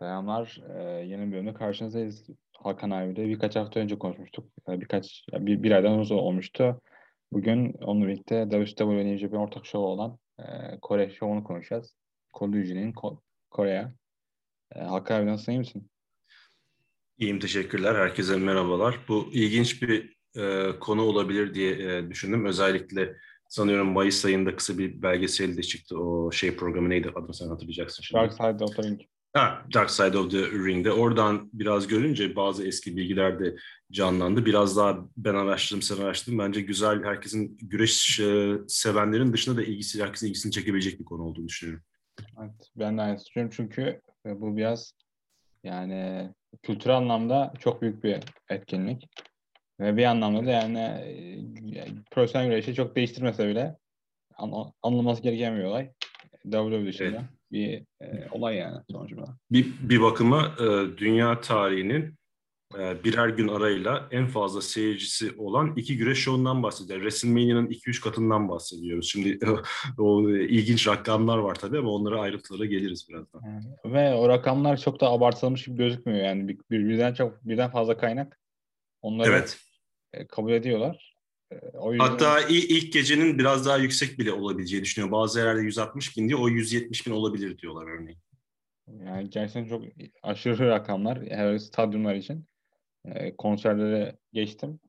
Selamlar. Ee, yeni bir bölümde karşınızdayız. Hakan abiyle birkaç hafta önce konuşmuştuk. Ee, birkaç, bir, bir aydan uzun olmuştu. Bugün onunla birlikte WWE ve New Japan ortak şovu olan e, Kore şovunu konuşacağız. Collusion'in Ko- Kore'ye. E, Hakan abi nasılsın, iyi misin? İyiyim, teşekkürler. Herkese merhabalar. Bu ilginç bir e, konu olabilir diye e, düşündüm. Özellikle sanıyorum Mayıs ayında kısa bir belgesel de çıktı. O şey programı neydi? Adını sen hatırlayacaksın şimdi. Dark Side of the Ring. Ha, Dark Side of the Ring'de. Oradan biraz görünce bazı eski bilgiler de canlandı. Biraz daha ben araştırdım, sen araştırdın. Bence güzel, herkesin güreş e, sevenlerin dışında da ilgisi, herkesin ilgisini çekebilecek bir konu olduğunu düşünüyorum. Evet, ben de aynı düşünüyorum çünkü e, bu biraz yani kültürel anlamda çok büyük bir etkinlik. Ve bir anlamda da yani e, profesyonel güreşi çok değiştirmese bile an- anılması gereken bir olay. WWE dışında Evet. Bir e, olay yani sonucunda. Bir, bir bakıma e, dünya tarihinin e, birer gün arayla en fazla seyircisi olan iki güreş şovundan bahsediyor. WrestleMania'nın 2-3 katından bahsediyoruz. Şimdi o e, ilginç rakamlar var tabii ama onlara ayrıntılara geliriz birazdan. Yani ve o rakamlar çok da abartılmış gibi gözükmüyor yani bir, bir- birden çok birden fazla kaynak onları Evet. e, kabul ediyorlar. E, o yüzden Hatta ilk gecenin biraz daha yüksek bile olabileceği düşünüyor. Bazı yerlerde 160 bin diyor, o 170 bin olabilir diyorlar örneğin. yani gerçekten çok aşırı rakamlar her stadyumlar için. E, konserlere geçtim.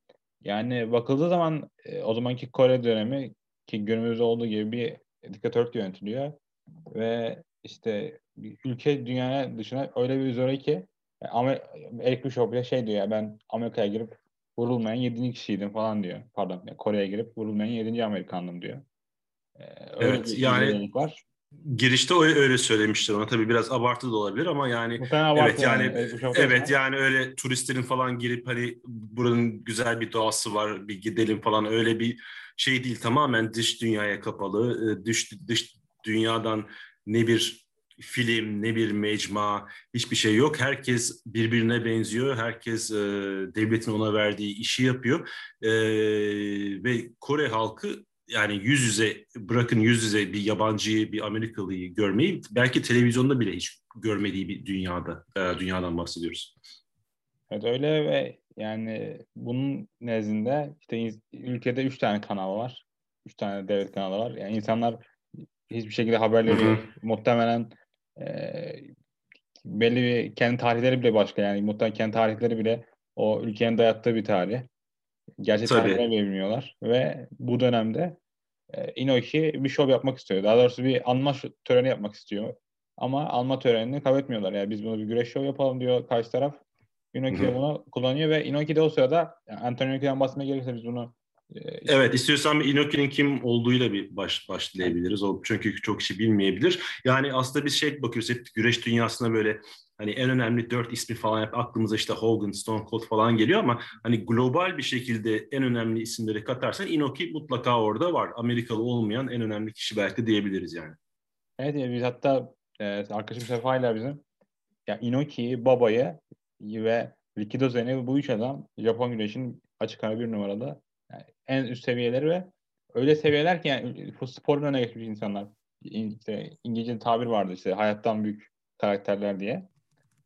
Yani bakıldığı zaman e, o zamanki Kore dönemi ki günümüzde olduğu gibi bir diktatörlük yönetiliyor ve işte ülke dünyaya dışına öyle bir izole ki e, Amer Eric bile şey diyor ya ben Amerika'ya girip vurulmayan 7. kişiydim falan diyor. Pardon yani Kore'ye girip vurulmayan 7. Amerikandım diyor. E, öyle Evet, yani- var. Girişte öyle, öyle söylemiştir ona. Tabii biraz abartı da olabilir ama yani Evet yani Eric Bischoff evet yani öyle turistlerin falan girip hani buranın güzel bir doğası var bir gidelim falan öyle bir şey değil tamamen dış dünyaya kapalı e, dış dış dünyadan ne bir film ne bir mecma hiçbir şey yok herkes birbirine benziyor herkes e, devletin ona verdiği işi yapıyor E, ve Kore halkı yani yüz yüze bırakın yüz yüze bir yabancıyı bir Amerikalıyı görmeyi belki televizyonda bile hiç görmediği bir dünyada e, dünyadan bahsediyoruz. Evet öyle ve yani bunun nezdinde işte ülkede üç tane kanal var. Üç tane devlet kanalı var. Yani insanlar hiçbir şekilde haberleri Hı hı. muhtemelen belli bir kendi tarihleri bile başka yani muhtemelen kendi tarihleri bile o ülkenin dayattığı bir tarih. Gerçek tarihleri bile bilmiyorlar ve bu dönemde e, Inoki bir şov yapmak istiyor. Daha doğrusu bir anma töreni yapmak istiyor. Ama anma törenini kabul etmiyorlar. Yani biz bunu bir güreş şov yapalım diyor karşı taraf. Inoki de bunu kullanıyor ve Inoki de o sırada yani Antonio Inoki'den bahsetmeye gerekirse biz bunu Evet istiyorsan bir Inoki'nin kim olduğuyla bir baş, başlayabiliriz. O çünkü çok kişi bilmeyebilir. Yani aslında biz şey bakıyoruz hep güreş dünyasına böyle hani en önemli dört ismi falan hep aklımıza işte Hogan, Stone Cold falan geliyor ama hani global bir şekilde en önemli isimleri katarsan Inoki mutlaka orada var. Amerikalı olmayan en önemli kişi belki diyebiliriz yani. Evet yani biz hatta e, arkadaşım Sefa'yla bizim ya Inoki'yi, Baba'yı ve Rikido Zen'i bu üç adam Japon güreşin açık ara bir numarada yani en üst seviyeleri ve öyle seviyeler ki yani bu sporun öne geçmiş insanlar. İn- İşte İngilizce tabir vardı işte hayattan büyük karakterler diye.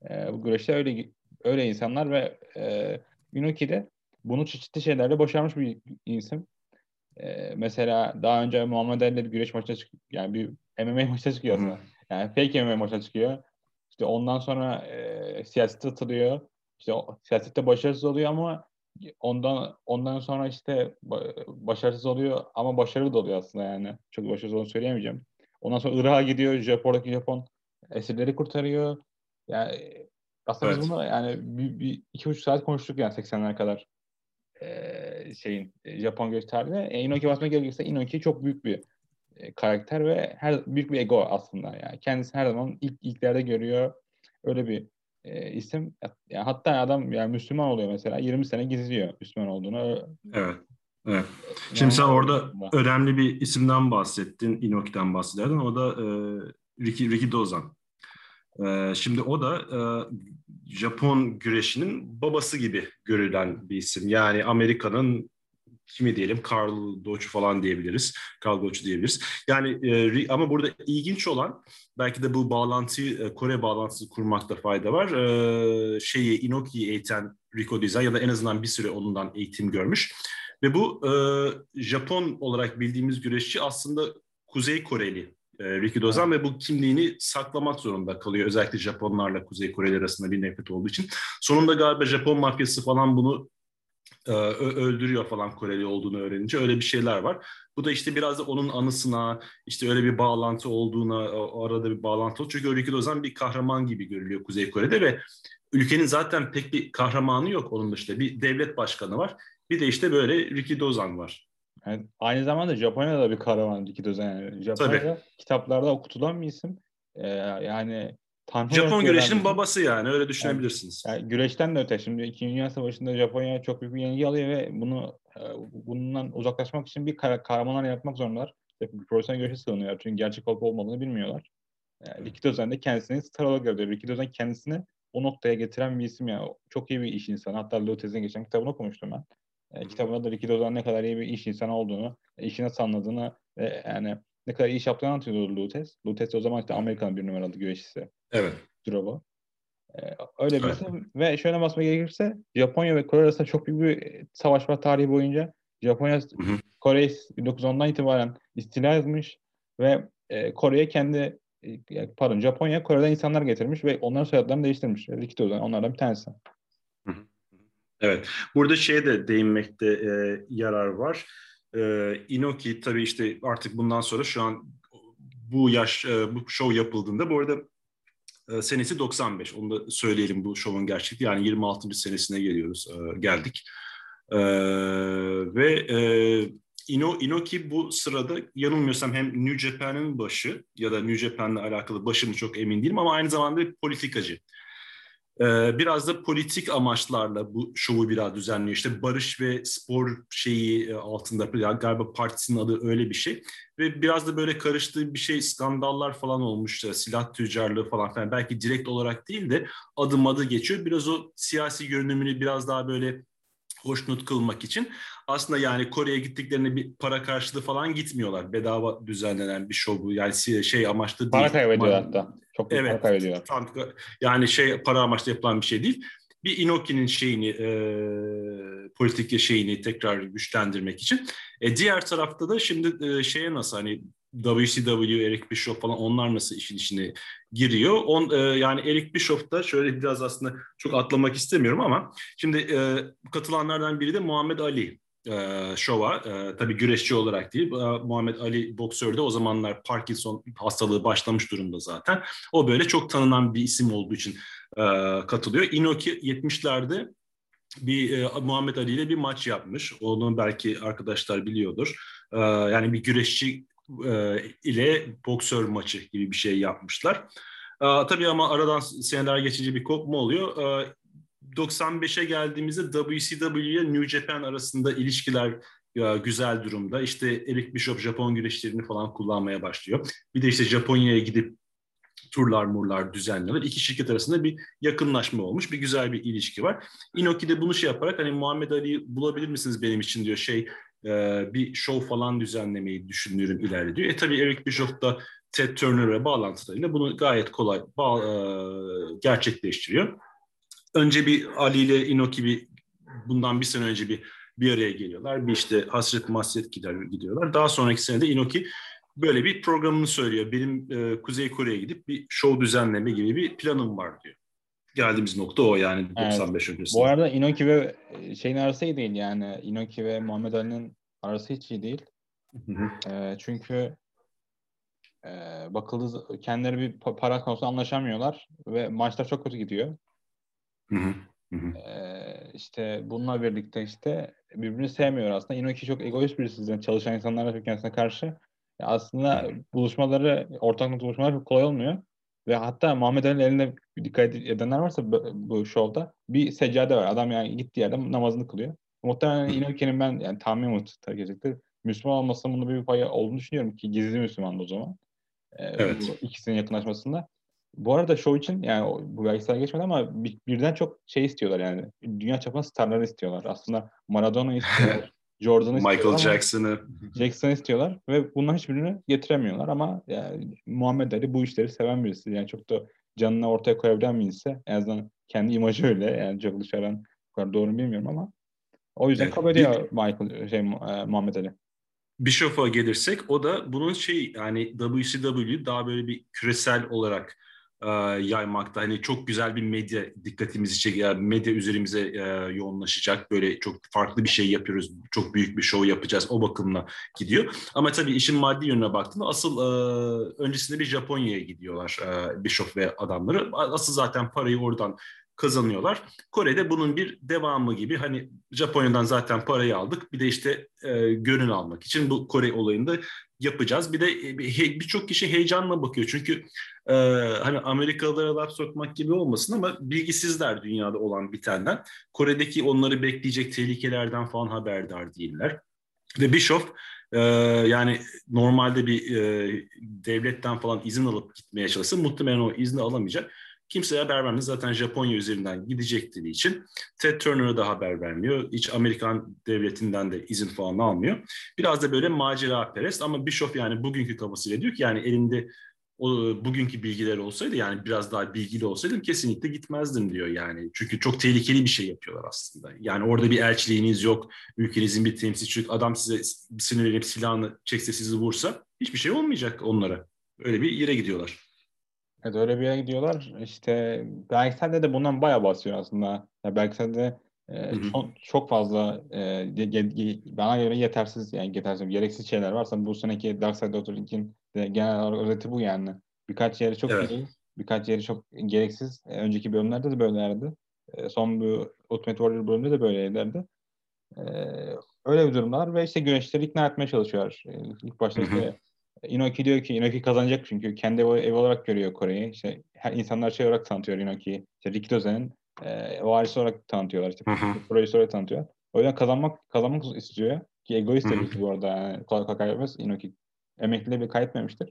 E, bu güreşte öyle öyle insanlar ve e, Inoki de bunu çeşitli şeylerle başarmış bir isim. E, mesela daha önce Muhammed Ali bir güreş maçına çık yani bir MMA maçına çıkıyor aslında. Yani fake MMA maçına çıkıyor. İşte ondan sonra e, siyasete atılıyor. İşte o, siyasette başarısız oluyor ama ondan ondan sonra işte ba- başarısız oluyor ama başarılı da oluyor aslında yani. Çok başarısız olduğunu söyleyemeyeceğim. Ondan sonra Irak'a gidiyor. Japon'daki Japon esirleri kurtarıyor. Yani aslında biz Evet. bunu yani bir, bir iki buçuk saat konuştuk yani 80'lere kadar e, şeyin e, Japon göç tarihine. E, Inoki basmak gerekirse Inoki çok büyük bir e, karakter ve her büyük bir ego aslında yani kendisi her zaman ilk ilklerde görüyor öyle bir e, isim yani hatta adam yani Müslüman oluyor mesela 20 sene gizliyor Müslüman olduğunu Evet. Evet. Şimdi sen orada aslında. önemli bir isimden bahsettin, Inoki'den bahsederdin. O da e, Ricky, Ricky Dozan. E, şimdi o da e, Japon güreşinin babası gibi görülen bir isim. Yani Amerika'nın kimi diyelim Karl Deutsch falan diyebiliriz. Karl Deutsch diyebiliriz. Yani e, ama burada ilginç olan belki de bu bağlantıyı e, Kore bağlantısı kurmakta fayda var. E, şeyi Inoki'yi eğiten Rico Dizan ya da en azından bir süre ondan eğitim görmüş. Ve bu e, Japon olarak bildiğimiz güreşçi aslında Kuzey Koreli e, Ricky Dozan evet. ve bu kimliğini saklamak zorunda kalıyor. Özellikle Japonlarla Kuzey Koreli arasında bir nefret olduğu için. Sonunda galiba Japon mafyası falan bunu öldürüyor falan Koreli olduğunu öğrenince öyle bir şeyler var. Bu da işte biraz da onun anısına işte öyle bir bağlantı olduğuna o arada bir bağlantı oldu. Çünkü Ricky Dozan bir kahraman gibi görülüyor Kuzey Kore'de ve ülkenin zaten pek bir kahramanı yok onun dışında. Bir devlet başkanı var. Bir de işte böyle Ricky Dozan var. Yani aynı zamanda Japonya'da da bir kahraman Ricky Dozan. Yani Japonya'da Tabii. kitaplarda okutulan bir isim. Ee, yani Tanrı Japon güreşinin babası yani öyle düşünebilirsiniz. Yani, yani güreşten de öte şimdi 2. Dünya Savaşı'nda Japonya çok büyük bir yenilgi alıyor ve bunu e, bundan uzaklaşmak için bir kahramanlar yapmak zorundalar. Profesyonel güreşi sığınıyor çünkü gerçek olup olmadığını bilmiyorlar. Yani Ricky Dozan da kendisini star olarak görüyor. Ricky Dozan kendisini o noktaya getiren bir isim yani. Çok iyi bir iş insanı. Hatta Lutez'in geçen kitabını okumuştum ben. E, kitabında da Ricky Dozan ne kadar iyi bir iş insanı olduğunu, e, işi nasıl anladığını ve yani ne kadar iyi iş yaptığını anlatıyordu Lutez. Lutez o zaman işte Amerika'nın bir numaralı güreşçisi. Evet. Drobo. Ee, öyle bir evet. ve şöyle basma gerekirse Japonya ve Kore arasında çok büyük bir savaş var tarihi boyunca. Japonya Kore'yi 1910'dan itibaren istila etmiş ve e, Kore'ye kendi e, pardon Japonya Kore'den insanlar getirmiş ve onların soyadlarını değiştirmiş. Rikito onlardan bir tanesi. Evet. Burada şeye de değinmekte e, yarar var. E, Inoki tabii işte artık bundan sonra şu an bu yaş e, bu show yapıldığında bu arada e, senesi 95. Onu da söyleyelim bu şovun gerçekliği. Yani 26. senesine geliyoruz, e, geldik. E, ve Ino, Inoki bu sırada yanılmıyorsam hem New Japan'ın başı ya da New Japan'la alakalı başımı çok emin değilim ama aynı zamanda bir politikacı. Ee, biraz da politik amaçlarla bu şovu biraz düzenliyor. İşte barış ve spor şeyi e, altında galiba partisinin adı öyle bir şey. Ve biraz da böyle karıştığı bir şey skandallar falan olmuş. Silah tüccarlığı falan filan. Belki direkt olarak değil de adım adı geçiyor. Biraz o siyasi görünümünü biraz daha böyle hoşnut kılmak için. Aslında yani Kore'ye gittiklerinde bir para karşılığı falan gitmiyorlar. Bedava düzenlenen bir show bu. Yani şey amaçlı değil. Para kaybediyor hatta. Çok evet, para kaybediyor. Tam, yani şey para amaçlı yapılan bir şey değil. Bir Inoki'nin şeyini, e, politik şeyini tekrar güçlendirmek için. E, diğer tarafta da şimdi e, şeye nasıl hani WCW, Eric Bischoff falan onlar nasıl işin içine giriyor. On, e, yani Eric Bischoff da şöyle biraz aslında çok atlamak istemiyorum ama şimdi e, katılanlardan biri de Muhammed Ali e, şova. E, tabii güreşçi olarak değil. E, Muhammed Ali boksör de o zamanlar Parkinson hastalığı başlamış durumda zaten. O böyle çok tanınan bir isim olduğu için e, katılıyor. Inoki 70'lerde bir e, Muhammed Ali ile bir maç yapmış. Onu belki arkadaşlar biliyordur. E, yani bir güreşçi e, ile boksör maçı gibi bir şey yapmışlar. E, tabii ama aradan seneler geçince bir kopma oluyor. E, 95'e geldiğimizde WCW ile New Japan arasında ilişkiler ya, güzel durumda. İşte Eric Bischoff Japon güreşlerini falan kullanmaya başlıyor. Bir de işte Japonya'ya gidip turlar murlar düzenliyorlar. İki şirket arasında bir yakınlaşma olmuş. Bir güzel bir ilişki var. Inoki de bunu şey yaparak hani Muhammed Ali'yi bulabilir misiniz benim için diyor şey bir show falan düzenlemeyi düşünüyorum ileride diyor. E tabii Eric Bischoff da Ted Turner'e bağlantılarıyla bunu gayet kolay bağ, e, gerçekleştiriyor. Önce bir Ali ile Inoki bir bundan bir sene önce bir bir araya geliyorlar. Bir işte hasret masret gider gidiyorlar. Daha sonraki senede Inoki böyle bir programını söylüyor. Benim e, Kuzey Kore'ye gidip bir show düzenleme gibi bir planım var diyor. Geldiğimiz nokta o yani evet. 95 öncesinde. Bu arada Inoki ve e, şeyin arası iyi değil yani. Inoki ve Muhammed Ali'nin arası hiç iyi değil. E, çünkü e, bakıldığı kendileri bir para konusunda anlaşamıyorlar ve maçlar çok kötü gidiyor. Hı hı. Ee, işte bununla birlikte işte birbirini sevmiyor aslında. Inoki çok egoist birisi çalışan insanlara kendisine karşı. Aslında buluşmaları, ortak buluşmalar çok kolay olmuyor. Ve hatta Muhammed Ali'nin elinde dikkat edenler varsa bu, şovda bir seccade var. Adam yani gittiği yerde namazını kılıyor. Muhtemelen Inoki'nin ben yani tahmin muhtemelen gerçekten Müslüman olmasının bunda bir payı olduğunu düşünüyorum ki gizli Müslüman o zaman. Ee, evet. Bu ikisinin yakınlaşmasında. Bu arada show için yani bu belgesel geçmedi ama bir, birden çok şey istiyorlar yani. Dünya çapında starları istiyorlar. Aslında Maradona istiyorlar. Jordan'ı Michael Jackson'ı. Jackson'ı istiyorlar ve bunların hiçbirini getiremiyorlar ama yani Muhammed Ali bu işleri seven birisi. Yani çok da canını ortaya koyabilen birisi. En azından kendi imajı öyle. Yani çok dışarıdan kadar doğru bilmiyorum ama o yüzden evet. kabul ediyor Michael şey, e, Muhammed Ali. Bischoff'a gelirsek o da bunun şey yani WCW daha böyle bir küresel olarak e, yaymakta. Hani çok güzel bir medya dikkatimizi çekiyor. Medya üzerimize e, yoğunlaşacak. Böyle çok farklı bir şey yapıyoruz. Çok büyük bir show yapacağız. O bakımla gidiyor. Ama tabii işin maddi yönüne baktığında asıl e, öncesinde bir Japonya'ya gidiyorlar e, Bischoff ve adamları. Asıl zaten parayı oradan kazanıyorlar. Kore'de bunun bir devamı gibi hani Japonya'dan zaten parayı aldık bir de işte e, gönül almak için bu Kore olayında yapacağız. Bir de e, birçok kişi heyecanla bakıyor çünkü e, hani Amerikalılara laf sokmak gibi olmasın ama bilgisizler dünyada olan bitenden. Kore'deki onları bekleyecek tehlikelerden falan haberdar değiller. Ve Bischoff e, yani normalde bir e, devletten falan izin alıp gitmeye çalışsa muhtemelen o izni alamayacak Kimseye haber vermiyor. Zaten Japonya üzerinden gidecekleri için Ted Turner'a da haber vermiyor. Hiç Amerikan devletinden de izin falan almıyor. Biraz da böyle macera perest ama Bischoff yani bugünkü kafasıyla diyor ki yani elinde o bugünkü bilgiler olsaydı yani biraz daha bilgili olsaydım kesinlikle gitmezdim diyor yani. Çünkü çok tehlikeli bir şey yapıyorlar aslında. Yani orada bir elçiliğiniz yok, ülkenizin bir temsilcisi adam size sinirlenip silahını çekse sizi vursa hiçbir şey olmayacak onlara. Öyle bir yere gidiyorlar. Evet öyle bir yere gidiyorlar. İşte belgeselde de bundan bayağı bahsediyor aslında. Ya belgeselde e, çok, çok fazla e, ge, ge, bana göre yetersiz yani yetersiz gereksiz şeyler varsa bu seneki Dark Side of the Ring'in genel olarak özeti bu yani. Birkaç yeri çok evet. iyi, birkaç yeri çok gereksiz. E, önceki bölümlerde de böylelerdi. E, son bu Ultimate Warrior bölümünde de böyleydilerdi. E, öyle bir durumlar ve işte güneşleri ikna etmeye çalışıyorlar. E, ilk başta işte Inoki diyor ki Inoki kazanacak çünkü kendi ev, ev olarak görüyor Kore'yi. İşte her insanlar şey olarak tanıtıyor Inoki'yi. İşte Rikidozen'in e, varisi olarak tanıtıyorlar. İşte projesi olarak tanıtıyor. O yüzden kazanmak kazanmak istiyor. Ki egoist tabii bu arada. Yani, kolay kolay kaybetmez. Inoki emekli bir kaybetmemiştir.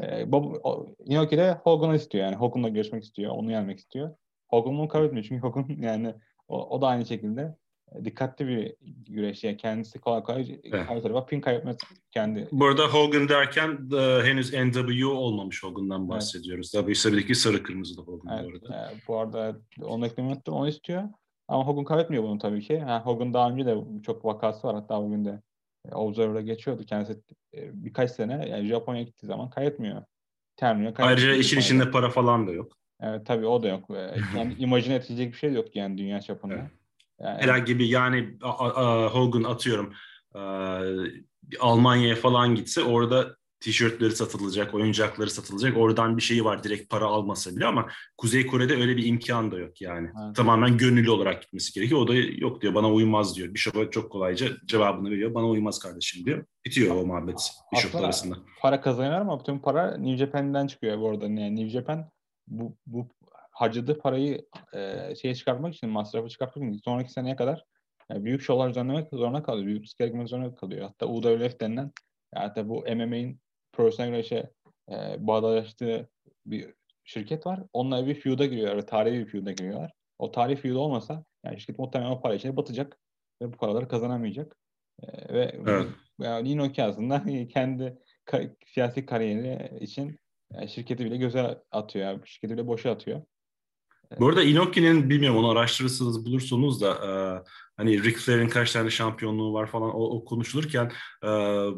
E, Bob, o, Inoki de Hogan'ı istiyor yani. Hogan'la görüşmek istiyor. Onu yenmek istiyor. Hogan bunu kabul etmiyor. Çünkü Hogan yani o, o da aynı şekilde dikkatli bir güreş. Yani kendisi kolay kolay evet. her tarafa pin kaybetmez kendi. Burada Hogan derken de, henüz NW olmamış Hogan'dan bahsediyoruz. Evet. WCW'deki sarı kırmızılı Hogan evet, bu arada. E, bu arada onu eklemeyi unuttum. Onu istiyor. Ama Hogan kaybetmiyor bunu tabii ki. Yani Hogan daha önce de çok vakası var. Hatta bugün de e, Observer'a geçiyordu. Kendisi e, birkaç sene yani Japonya'ya gittiği zaman kaybetmiyor. Termiyor. Ayrıca işin içinde para falan da yok. Evet tabii o da yok. Yani imajını etkileyecek bir şey de yok yani dünya çapında. Evet. Yani, Herhangi bir yani a, a, Hogan atıyorum a, Almanya'ya falan gitse orada tişörtleri satılacak, oyuncakları satılacak. Oradan bir şeyi var direkt para almasa bile ama Kuzey Kore'de öyle bir imkan da yok yani. Evet. Tamamen gönüllü olarak gitmesi gerekiyor. O da yok diyor bana uymaz diyor. Bishop'a çok kolayca cevabını veriyor. Bana uymaz kardeşim diyor. Bitiyor o muhabbet Bishop arasında. Para kazanıyor ama bütün para New Japan'den çıkıyor bu arada. Yani New Japan bu, bu harcadığı parayı e, şeye çıkartmak için, masrafı çıkartmak için sonraki seneye kadar yani büyük şovlar düzenlemek zorunda kalıyor. Büyük risk girmek zorunda kalıyor. Hatta UWF denilen hatta bu MMA'in profesyonel güreşe e, bağdaştığı bir şirket var. Onunla bir feud'a giriyorlar tarihi bir feud'a giriyorlar. O tarihi feud olmasa yani şirket muhtemelen o para içine batacak ve bu paraları kazanamayacak. E, ve evet. yani Inoki aslında kendi ka- siyasi kariyeri için yani şirketi bile göze atıyor. Yani şirketi bile boşa atıyor. Bu arada Inoki'nin bilmiyorum onu araştırırsanız bulursunuz da e, hani Ric Flair'in kaç tane şampiyonluğu var falan o, o konuşulurken e,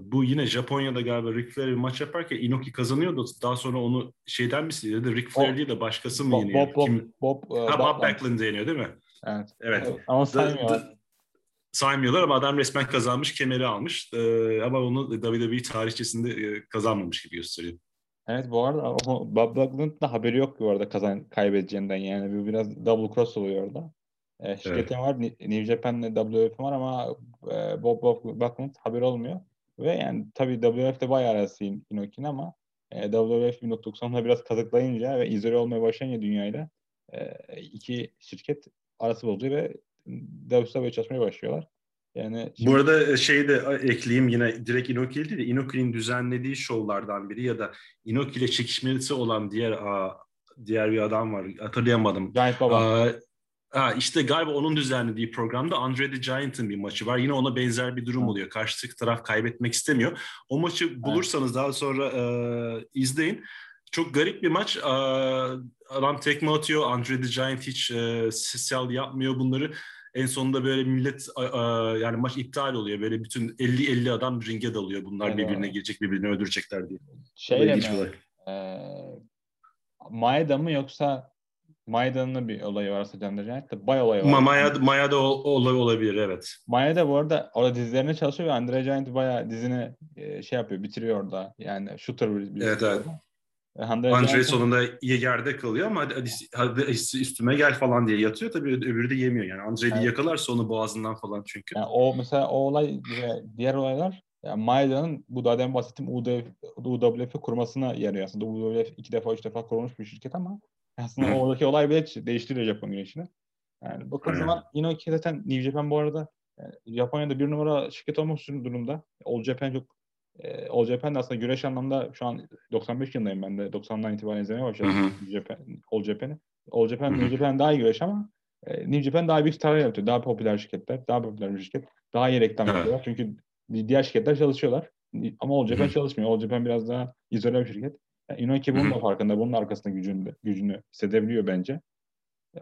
bu yine Japonya'da galiba Ric Flair bir maç yaparken Inoki kazanıyordu. Daha sonra onu şeyden mi sildi? Ric Flair değil de başkası mı yeniyor? Bob, Bob, Kim? Bob, Bob, ha, Bob Backlund yeniyor değil mi? Evet. Evet. Ama saymıyorlar. saymıyorlar ama adam resmen kazanmış, kemeri almış. Ee, ama onu WWE tarihçesinde e, kazanmamış gibi gösteriyor. Evet bu arada o, Bob Backlund'un da haberi yok bu arada kazan kaybedeceğinden yani bu biraz double cross oluyor orada. E, şirketin evet. var New Japan'le WWF var ama e, Bob, Bob Backlund haberi olmuyor. Ve yani tabii WWF'de bayağı arası Inoki'nin ama e, WWF 1990'da biraz kazıklayınca ve izole olmaya başlayınca dünyayla e, iki şirket arası bozuyor ve WWF'de çalışmaya başlıyorlar. Yani şimdi... Bu arada e, şey de ekleyeyim yine direkt Inoki değil de Inoki'nin düzenlediği şovlardan biri ya da Inoki ile çekişmesi olan diğer a, diğer bir adam var. Hatırlayamadım. Giant Baba. A, Ha, işte galiba onun düzenlediği programda Andre the Giant'ın bir maçı var. Yine ona benzer bir durum oluyor. Karşı taraf kaybetmek istemiyor. O maçı bulursanız daha sonra e, izleyin. Çok garip bir maç. E, adam tekme atıyor. Andre the Giant hiç e, sel yapmıyor bunları. En sonunda böyle millet yani maç iptal oluyor. Böyle bütün 50-50 adam ringe dalıyor. Bunlar Evet. birbirine girecek, birbirini öldürecekler diye. Bir mi? Ee, Maeda mı yoksa Maeda'nın bir olayı varsa Can Giant'ta bay olayı var. Ma- Maya, Maya'da ol- olay olabilir evet. Maeda bu arada orada dizilerine çalışıyor ve Andre Giant bayağı dizini e, şey yapıyor, bitiriyor orada. Yani shooter bir, bir Evet, evet. Ve Andre, Andre Giant'ın- sonunda yerde kalıyor ama hadi, hadi, üstüme gel falan diye yatıyor. Tabii öbürü de yemiyor yani. Andre bir Evet. yakalarsa onu boğazından falan çünkü. Yani o mesela o olay ve diğer olaylar yani Maeda'nın bu daha demin bahsettiğim UDF, UWF kurmasına yarıyor aslında. UWF iki defa üç defa kurulmuş bir şirket ama aslında oradaki olay bile değiştiriyor Japon güneşini. Yani bakın zaman Inoki zaten New Japan bu arada yani Japonya'da bir numara şirket olmak durumda. All Japan çok e, All Japan de aslında güreş anlamda şu an 95 yılındayım ben de 90'dan itibaren izlemeye başladım Hı hı. New Japan, All Japan'i. All Japan. New Japan daha iyi güreş ama e, New Japan daha büyük starlar yaratıyor. Daha popüler şirketler, daha popüler bir şirket. Daha iyi reklam Evet. yapıyorlar. Çünkü diğer şirketler çalışıyorlar. Ama All Japan çalışmıyor. All Japan biraz daha izole bir şirket. Yani Inoki bunun da farkında. Bunun arkasında gücünü, gücünü hissedebiliyor bence.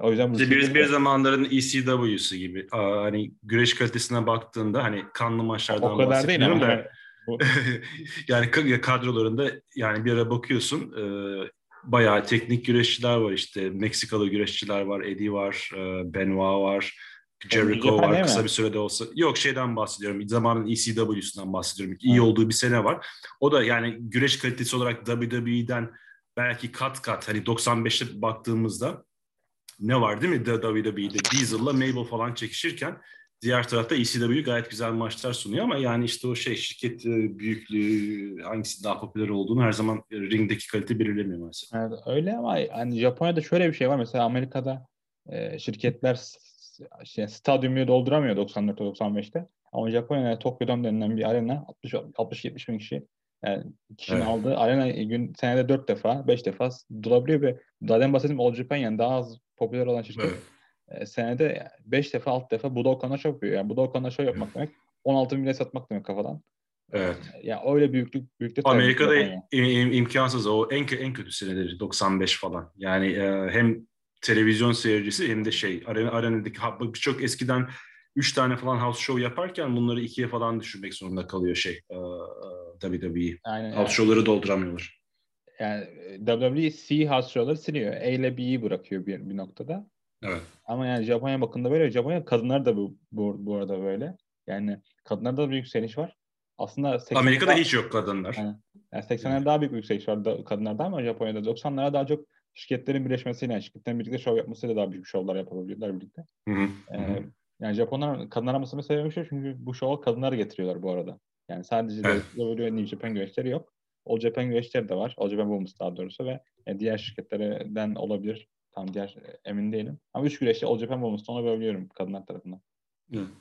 O yüzden bu İşte bir, bir zamanların ECW'su gibi. Aa, hani güreş kalitesine baktığında hani kanlı maçlardan o kadar değil ama. da yani kadrolarında yani bir ara bakıyorsun e, bayağı teknik güreşçiler var işte Meksikalı güreşçiler var, Eddie var, e, Benoit var, Jericho var kısa mi? bir sürede olsa. Yok şeyden bahsediyorum. Zamanın ECW'sundan bahsediyorum. İyi Ha. olduğu bir sene var. O da yani güreş kalitesi olarak WWE'den belki kat kat hani 95'te baktığımızda ne var değil mi WWE'de Diesel'la Mabel falan çekişirken diğer tarafta ECW gayet güzel maçlar sunuyor ama yani işte o şey şirket e, büyüklüğü hangisi daha popüler olduğunu her zaman e, ringdeki kalite belirlemiyor maalesef. Evet, öyle ama hani Japonya'da şöyle bir şey var. Mesela Amerika'da e, şirketler şey, stadyumu dolduramıyor 94'te 95'te. Ama Japonya'da Tokyo Dome denilen bir arena 60-70 bin kişi yani kişinin Evet. aldığı arena gün senede 4 defa 5 defa dolabiliyor ve demin bahsettiğim All Japan yani daha az popüler olan şirket Evet. E, senede 5 defa 6 defa Budokan'a show yapıyor. Yani Budokan'a show yapmak demek 16 bin bilet satmak demek kafadan. Evet. Ya öyle büyüklük büyüklük Amerika'da im- im- imkansız o en en kötü seneleri 95 falan. Yani e, hem televizyon seyircisi hem de şey arena, arenadaki birçok eskiden 3 tane falan house show yaparken bunları ikiye falan düşürmek zorunda kalıyor şey e, e, WWE. Aynen. yani. House show'ları dolduramıyorlar. Yani e, WWE C house show'ları siliyor. A ile B'yi bırakıyor bir, bir noktada. Evet. Ama yani Japonya bakımında böyle. Japonya kadınlar da bu, bu, bu arada böyle. Yani kadınlarda da bir yükseliş var. Aslında 80'ler Amerika'da daha, hiç yok kadınlar. Aynen. yani 80'lerde daha büyük bir yükseliş var da, kadınlarda ama Japonya'da 90'lara daha çok şirketlerin birleşmesiyle, yani şirketlerin birlikte şov yapmasıyla daha büyük şovlar yapabiliyorlar birlikte. Hı hı. Ee, yani Japonlar kadınlar almasını sebebi şu çünkü bu şova kadınlar getiriyorlar bu arada. Yani sadece Evet. WWE New Japan güreşleri yok. All Japan güreşleri de var. All Japan Women's daha doğrusu ve e, diğer şirketlerden olabilir. Tam diğer e, emin değilim. Ama üç güreşte All Japan Women's'ta olabiliyorum kadınlar tarafından.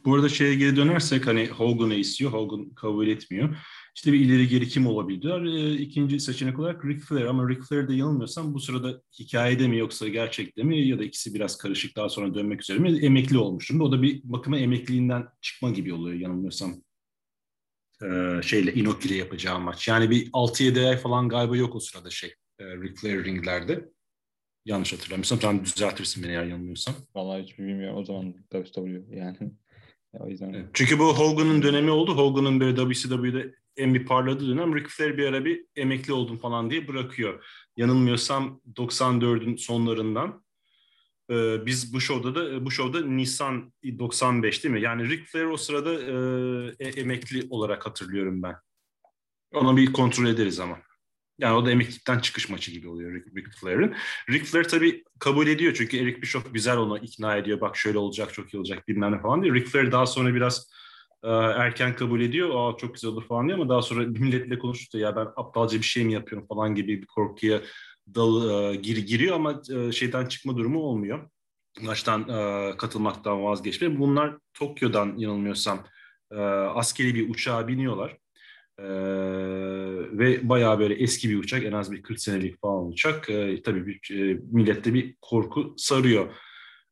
Bu arada şeye geri dönersek hani Hogan'ı istiyor, Hogan kabul etmiyor. İşte bir ileri geri kim olabilir? Ee, ikinci seçenek olarak Ric Flair ama Ric Flair'de yanılmıyorsam bu sırada hikayede mi yoksa gerçekte mi ya da ikisi biraz karışık daha sonra dönmek üzere mi emekli olmuştum. O da bir bakıma emekliliğinden çıkma gibi oluyor yanılmıyorsam. Ee, şeyle Inoki ile yapacağı maç. Yani bir 6-7 ay falan galiba yok o sırada şey e, Ric Flair ringlerde. Yanlış hatırlamıyorsam. Tam düzeltirsin beni eğer yanılmıyorsam. Vallahi hiç bilmiyorum. O zaman WWE yani. o yüzden Evet. Çünkü bu Hogan'ın dönemi oldu. Hogan'ın böyle WCW'de en bir parladığı dönem Ric Flair bir ara bir emekli oldum falan diye bırakıyor. Yanılmıyorsam 94'ün sonlarından. Ee, biz bu şovda da bu şovda Nisan 95 değil mi? Yani Ric Flair o sırada e, e- emekli olarak hatırlıyorum ben. Onu bir kontrol ederiz ama. Yani o da emeklilikten çıkış maçı gibi oluyor Ric, Ric Flair'in. Ric Flair tabii kabul ediyor çünkü Eric Bischoff güzel onu ikna ediyor. Bak şöyle olacak, çok iyi olacak bilmem ne falan diye. Ric Flair daha sonra biraz e, erken kabul ediyor. Aa çok güzel olur falan diyor ama daha sonra milletle konuştu ya ben aptalca bir şey mi yapıyorum falan gibi bir korkuya dal, e, gir, giriyor ama e, şeyden çıkma durumu olmuyor. Maçtan e, katılmaktan vazgeçme. Bunlar Tokyo'dan yanılmıyorsam e, askeri bir uçağa biniyorlar. Ee, ve bayağı böyle eski bir uçak en az bir 40 senelik falan uçak. Ee, tabii bir, e, millette bir korku sarıyor.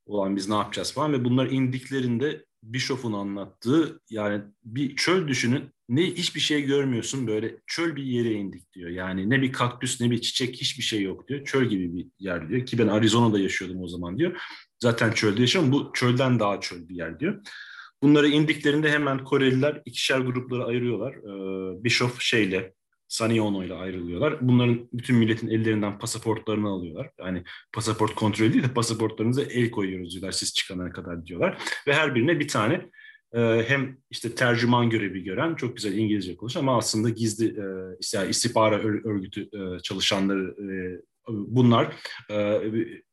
olan biz ne yapacağız falan ve bunlar indiklerinde Bishop'un anlattığı yani bir çöl düşünün ne hiçbir şey görmüyorsun böyle çöl bir yere indik diyor. Yani ne bir kaktüs ne bir çiçek hiçbir şey yok diyor. Çöl gibi bir yer diyor ki ben Arizona'da yaşıyordum o zaman diyor. Zaten çölde yaşıyorum bu çölden daha çöl bir yer diyor. Bunları indiklerinde hemen Koreliler ikişer gruplara ayırıyorlar. Ee, Bishop şeyle Sunny Ono ile ayrılıyorlar. Bunların bütün milletin ellerinden pasaportlarını alıyorlar. Yani pasaport kontrolü değil de pasaportlarınıza el koyuyoruz diyorlar siz çıkana kadar diyorlar. Ve her birine bir tane e, hem işte tercüman görevi gören çok güzel İngilizce konuşan ama aslında gizli e, istihbara örgütü e, çalışanları e, bunlar e,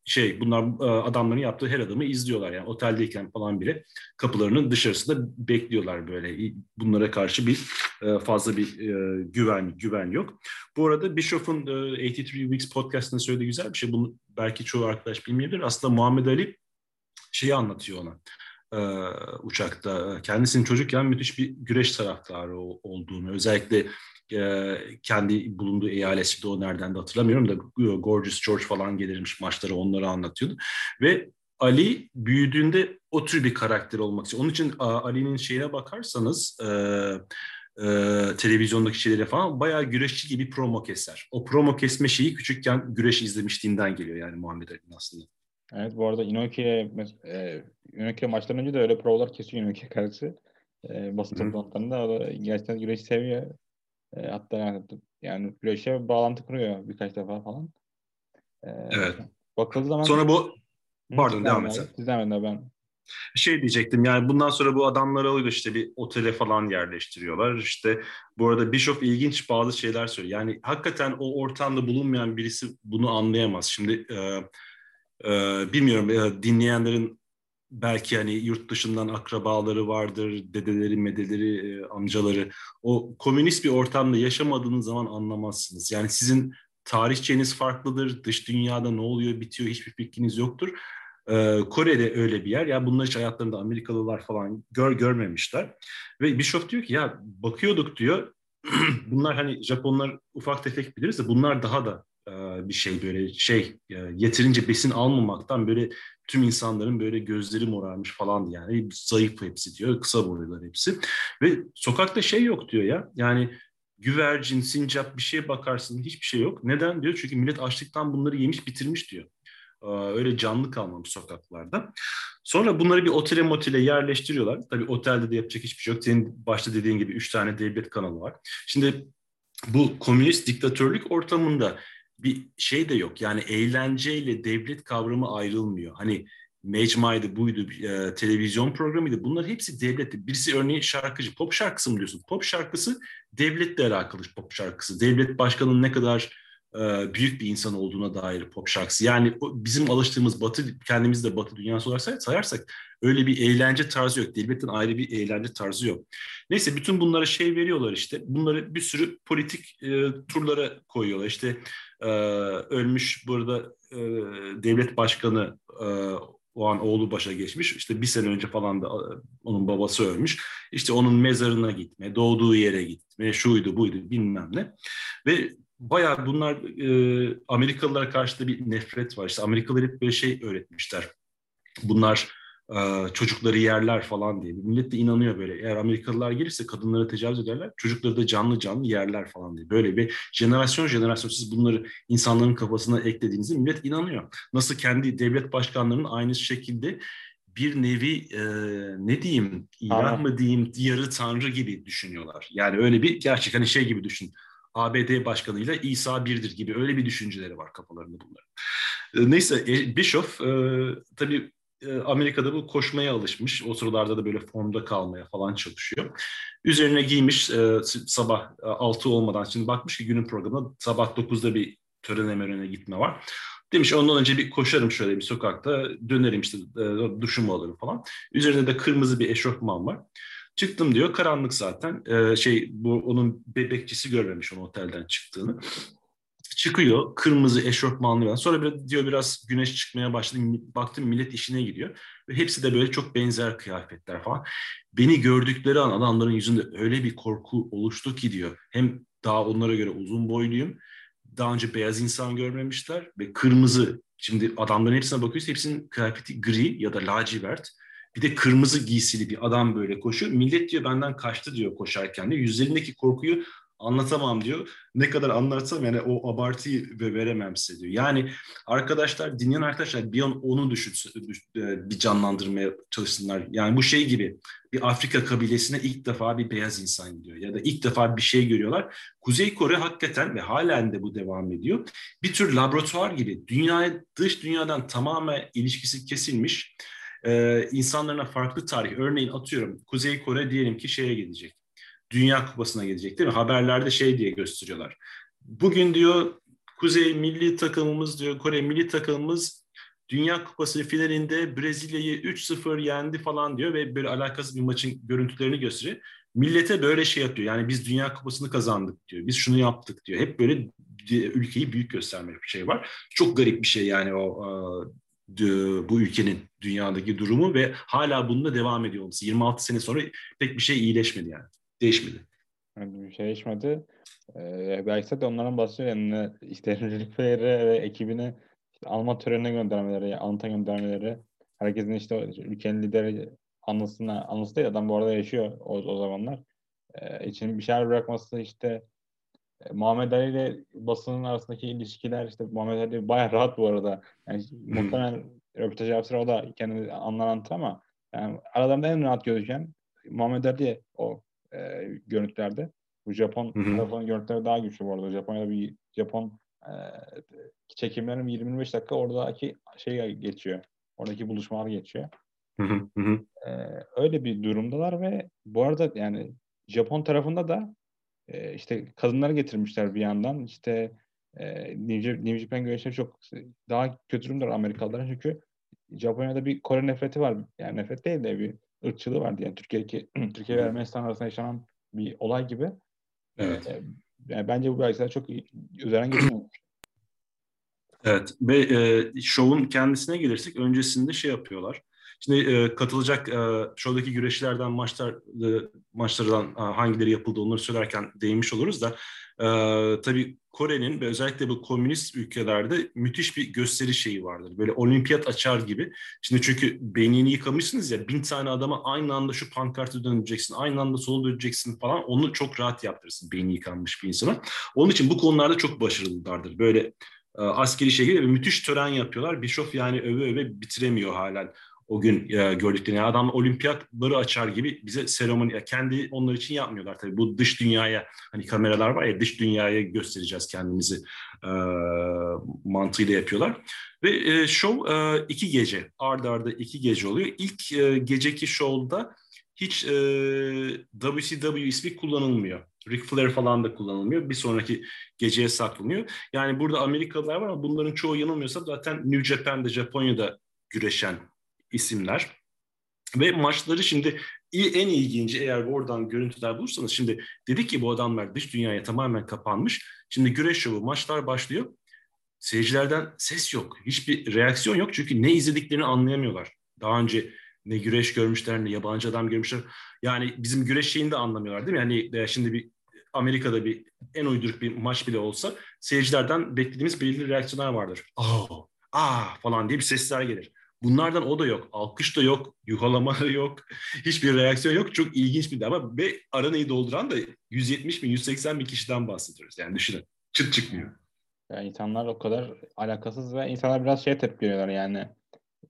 şey bunlar e, adamların yaptığı her adımı izliyorlar yani oteldeyken falan bile kapılarının dışarısında bekliyorlar böyle bunlara karşı bir e, fazla bir güven güven yok. Bu arada Bishop'un 83 Weeks podcast'ında söylediği güzel bir şey bunu belki çoğu arkadaş bilmeyebilir. Aslında Muhammed Ali şeyi anlatıyor ona uçakta. Kendisinin çocukken müthiş bir güreş taraftarı olduğunu, özellikle e, kendi bulunduğu eyaleti o nereden de hatırlamıyorum da Gorgeous George falan gelirmiş maçları onları anlatıyordu. Ve Ali büyüdüğünde o tür bir karakter olmak istiyor. Onun için Ali'nin şeyine bakarsanız e, e, televizyondaki şeylere falan bayağı güreşçi gibi promo keser. O promo kesme şeyi küçükken güreş izlemişliğinden geliyor yani Muhammed Ali'nin aslında. Evet bu arada Inoki'ye e, Inoki maçtan önce de öyle provalar kesiyor Inoki karısı. E, basın toplantılarında o da gerçekten güreşi seviyor. E, hatta yani, yani güreşe bağlantı kuruyor birkaç defa falan. E, evet. Bakıldığı zaman... Sonra bu... Pardon devam et sen. Siz devam ben. Şey diyecektim yani bundan sonra bu adamları alıyor işte bir otele falan yerleştiriyorlar. İşte bu arada Bishop ilginç bazı şeyler söylüyor. Yani hakikaten o ortamda bulunmayan birisi bunu anlayamaz. Şimdi e, e, bilmiyorum e, dinleyenlerin belki hani yurt dışından akrabaları vardır, dedeleri, medeleri, e, amcaları. O komünist bir ortamda yaşamadığınız zaman anlamazsınız. Yani sizin tarihçeniz farklıdır, dış dünyada ne oluyor, bitiyor hiçbir fikriniz yoktur. Ee, Kore'de öyle bir yer. Ya bunlar hiç hayatlarında Amerikalılar falan gör görmemişler. Ve Bishop diyor ki ya bakıyorduk diyor. bunlar hani Japonlar ufak tefek biliriz de bunlar daha da bir şey böyle şey e, yeterince besin almamaktan böyle tüm insanların böyle gözleri morarmış falan yani zayıf hepsi diyor kısa boylular hepsi ve sokakta şey yok diyor ya yani güvercin, sincap bir şeye bakarsın hiçbir şey yok. Neden diyor? Çünkü millet açlıktan bunları yemiş bitirmiş diyor. Öyle canlı kalmamış sokaklarda. Sonra bunları bir otele motele yerleştiriyorlar. Tabii otelde de yapacak hiçbir şey yok. Senin başta dediğin gibi üç tane devlet kanalı var. Şimdi bu komünist diktatörlük ortamında bir şey de yok. Yani eğlenceyle devlet kavramı ayrılmıyor. Hani Mecma'ydı, buydu, e, televizyon programıydı. Bunlar hepsi devletti. Birisi örneğin şarkıcı. Pop şarkısı mı diyorsun? Pop şarkısı devletle alakalı pop şarkısı. Devlet başkanının ne kadar e, büyük bir insan olduğuna dair pop şarkısı. Yani bizim alıştığımız batı, kendimiz de batı dünyası olarak sayarsak öyle bir eğlence tarzı yok. Devletin ayrı bir eğlence tarzı yok. Neyse bütün bunlara şey veriyorlar işte. Bunları bir sürü politik e, turlara koyuyorlar. İşte e, ölmüş burada e, devlet başkanı e, o an oğlu başa geçmiş. İşte bir sene önce falan da e, onun babası ölmüş. İşte onun mezarına gitme, doğduğu yere gitme, şuydu buydu bilmem ne. Ve bayağı bunlar e, Amerikalılara karşı da bir nefret var. İşte Amerikalılar hep böyle şey öğretmişler. Bunlar çocukları yerler falan diye. Millet de inanıyor böyle. Eğer Amerikalılar gelirse kadınlara tecavüz ederler, çocukları da canlı canlı yerler falan diye. Böyle bir jenerasyon jenerasyon siz bunları insanların kafasına eklediğinizde millet inanıyor. Nasıl kendi devlet başkanlarının aynı şekilde bir nevi e, ne diyeyim ilah mı diyeyim yarı tanrı gibi düşünüyorlar. Yani öyle bir gerçek hani şey gibi düşün. ABD başkanıyla İsa birdir gibi öyle bir düşünceleri var kafalarında bunların. Neyse e, Bishop e, tabii Amerika'da bu koşmaya alışmış. O sıralarda da böyle formda kalmaya falan çalışıyor. Üzerine giymiş e, sabah e, 6 olmadan şimdi bakmış ki günün programında sabah 9'da bir tören emerine gitme var. Demiş ondan önce bir koşarım şöyle bir sokakta dönerim işte e, duşumu alırım falan. Üzerinde de kırmızı bir eşofman var. Çıktım diyor karanlık zaten. E, şey bu onun bebekçisi görmemiş onun otelden çıktığını çıkıyor kırmızı eşofmanlı falan. Sonra bir, diyor biraz güneş çıkmaya başladı. Baktım millet işine gidiyor. Ve hepsi de böyle çok benzer kıyafetler falan. Beni gördükleri an adamların yüzünde öyle bir korku oluştu ki diyor. Hem daha onlara göre uzun boyluyum. Daha önce beyaz insan görmemişler ve kırmızı Şimdi adamların hepsine bakıyoruz. Hepsinin kıyafeti gri ya da lacivert. Bir de kırmızı giysili bir adam böyle koşuyor. Millet diyor benden kaçtı diyor koşarken de. Yüzlerindeki korkuyu anlatamam diyor. Ne kadar anlatsam yani o abartıyı veremem size diyor. Yani arkadaşlar dinleyen arkadaşlar bir an onu düşünsün, e, bir canlandırmaya çalışsınlar. Yani bu şey gibi bir Afrika kabilesine ilk defa bir beyaz insan gidiyor ya da ilk defa bir şey görüyorlar. Kuzey Kore hakikaten ve halen de bu devam ediyor. Bir tür laboratuvar gibi dünyaya dış dünyadan tamamen ilişkisi kesilmiş e, insanlarına farklı tarih. Örneğin atıyorum Kuzey Kore diyelim ki şeye gidecek Dünya Kupası'na gelecek değil mi? Haberlerde şey diye gösteriyorlar. Bugün diyor Kuzey milli takımımız diyor Kore milli takımımız Dünya Kupası finalinde Brezilya'yı 3-0 yendi falan diyor ve böyle alakasız bir maçın görüntülerini gösteriyor. Millete böyle şey yapıyor. Yani biz Dünya Kupası'nı kazandık diyor. Biz şunu yaptık diyor. Hep böyle ülkeyi büyük gösterme bir şey var. Çok garip bir şey yani o bu ülkenin dünyadaki durumu ve hala bununla devam ediyor olması. 26 sene sonra pek bir şey iyileşmedi yani değişmedi. Yani bir şey değişmedi. Ee, belki de onların bahsediyor yani işte Rüfeyre ve ekibini işte alma törenine göndermeleri, Anta göndermeleri, herkesin işte ülkenin lideri anısına, anısı değil adam bu arada yaşıyor o, o zamanlar. Ee, için bir şeyler bırakması işte e, Muhammed Ali ile basının arasındaki ilişkiler işte Muhammed Ali bayağı rahat bu arada. Yani muhtemelen röportaj yapsa o da kendini anlar ama yani aralarında en rahat gözüken Muhammed Ali o e, görüntülerde. Bu Japon tarafının görüntüleri daha güçlü bu arada. Japonya'da bir Japon e, çekimlerin 25 dakika oradaki şey geçiyor. Oradaki buluşmalar geçiyor. E, öyle bir durumdalar ve bu arada yani Japon tarafında da e, işte kadınları getirmişler bir yandan. İşte e, New Japan güreşleri çok daha kötü durumdalar Amerikalıların çünkü Japonya'da bir Kore nefreti var. Yani nefret değil de bir ırkçılığı vardı. Yani Türkiye'deki Türkiye ve Ermenistan arasında yaşanan bir olay gibi. Evet. E, yani bence bu belgeseler çok üzerinden geçilmemiş. Evet ve e, şovun kendisine gelirsek öncesinde şey yapıyorlar. Şimdi e, katılacak e, şovdaki güreşlerden maçlar e, maçlardan e, hangileri yapıldı onları söylerken değinmiş oluruz da e, tabii Kore'nin ve özellikle bu komünist ülkelerde müthiş bir gösteri şeyi vardır. Böyle olimpiyat açar gibi. Şimdi çünkü beynini yıkamışsınız ya bin tane adama aynı anda şu pankartı döneceksin, aynı anda sola döneceksin falan onu çok rahat yaptırırsın beyni yıkanmış bir insana. Onun için bu konularda çok başarılılardır. Böyle e, askeri şekilde müthiş tören yapıyorlar. Bischoff yani öve öve bitiremiyor halen o gün e, gördüklerini. Adam olimpiyatları açar gibi bize seremoni kendi onlar için yapmıyorlar tabii. Bu dış dünyaya hani kameralar var ya dış dünyaya göstereceğiz kendimizi e, mantığıyla yapıyorlar. Ve e, show e, iki gece ardarda arda iki gece oluyor. İlk e, geceki show'da hiç e, WCW ismi kullanılmıyor. Ric Flair falan da kullanılmıyor. Bir sonraki geceye saklanıyor. Yani burada Amerikalılar var ama bunların çoğu yanılmıyorsa zaten New Japan'da, Japonya'da güreşen isimler. Ve maçları şimdi en ilginci eğer oradan görüntüler bulursanız şimdi dedik ki bu adamlar dış dünyaya tamamen kapanmış. Şimdi güreş şovu maçlar başlıyor. Seyircilerden ses yok. Hiçbir reaksiyon yok çünkü ne izlediklerini anlayamıyorlar. Daha önce ne güreş görmüşler ne yabancı adam görmüşler. Yani bizim güreş şeyini de anlamıyorlar değil mi? Yani e, şimdi bir Amerika'da bir en uyduruk bir maç bile olsa seyircilerden beklediğimiz belirli reaksiyonlar vardır. Oh, ah falan diye bir sesler gelir. Bunlardan o da yok. Alkış da yok. Yuhalama da yok. Hiçbir reaksiyon yok. Çok ilginç bir ama ve aranayı dolduran da 170 bin, 180 bin kişiden bahsediyoruz. Yani düşünün. Çıt çıkmıyor. Yani insanlar o kadar alakasız ve insanlar biraz şey tepki veriyorlar yani.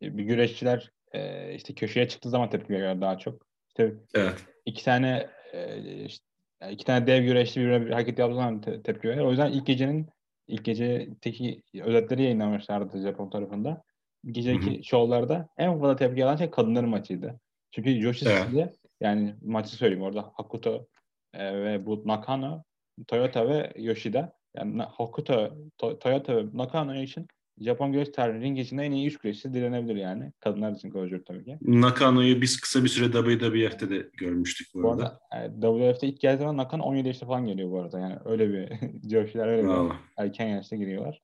Bir güreşçiler e, işte köşeye çıktığı zaman tepki veriyorlar daha çok. İşte evet. iki tane e, işte, iki tane dev güreşçi bir, bir hareket yaptığı zaman te- tepki veriyorlar. O yüzden ilk gecenin ilk gecedeki özetleri yayınlamışlardı Japon tarafında geceki şovlarda en fazla tepki alan şey kadınların maçıydı. Çünkü Joshi evet. yani maçı söyleyeyim orada Hakuto e, ve bu Nakano, Toyota ve Yoshida yani Hakuto, to- Toyota ve Nakano için Japon güreş tarihinin ring içinde en iyi üç güreşçi dilenebilir yani. Kadınlar için konuşuyorum tabii ki. Nakano'yu biz kısa bir süre WWF'te de görmüştük bu, bu arada. arada yani WWF'te ilk geldiği zaman Nakano 17 yaşta falan geliyor bu arada. Yani öyle bir Joshi'ler öyle bir erken yaşta giriyorlar.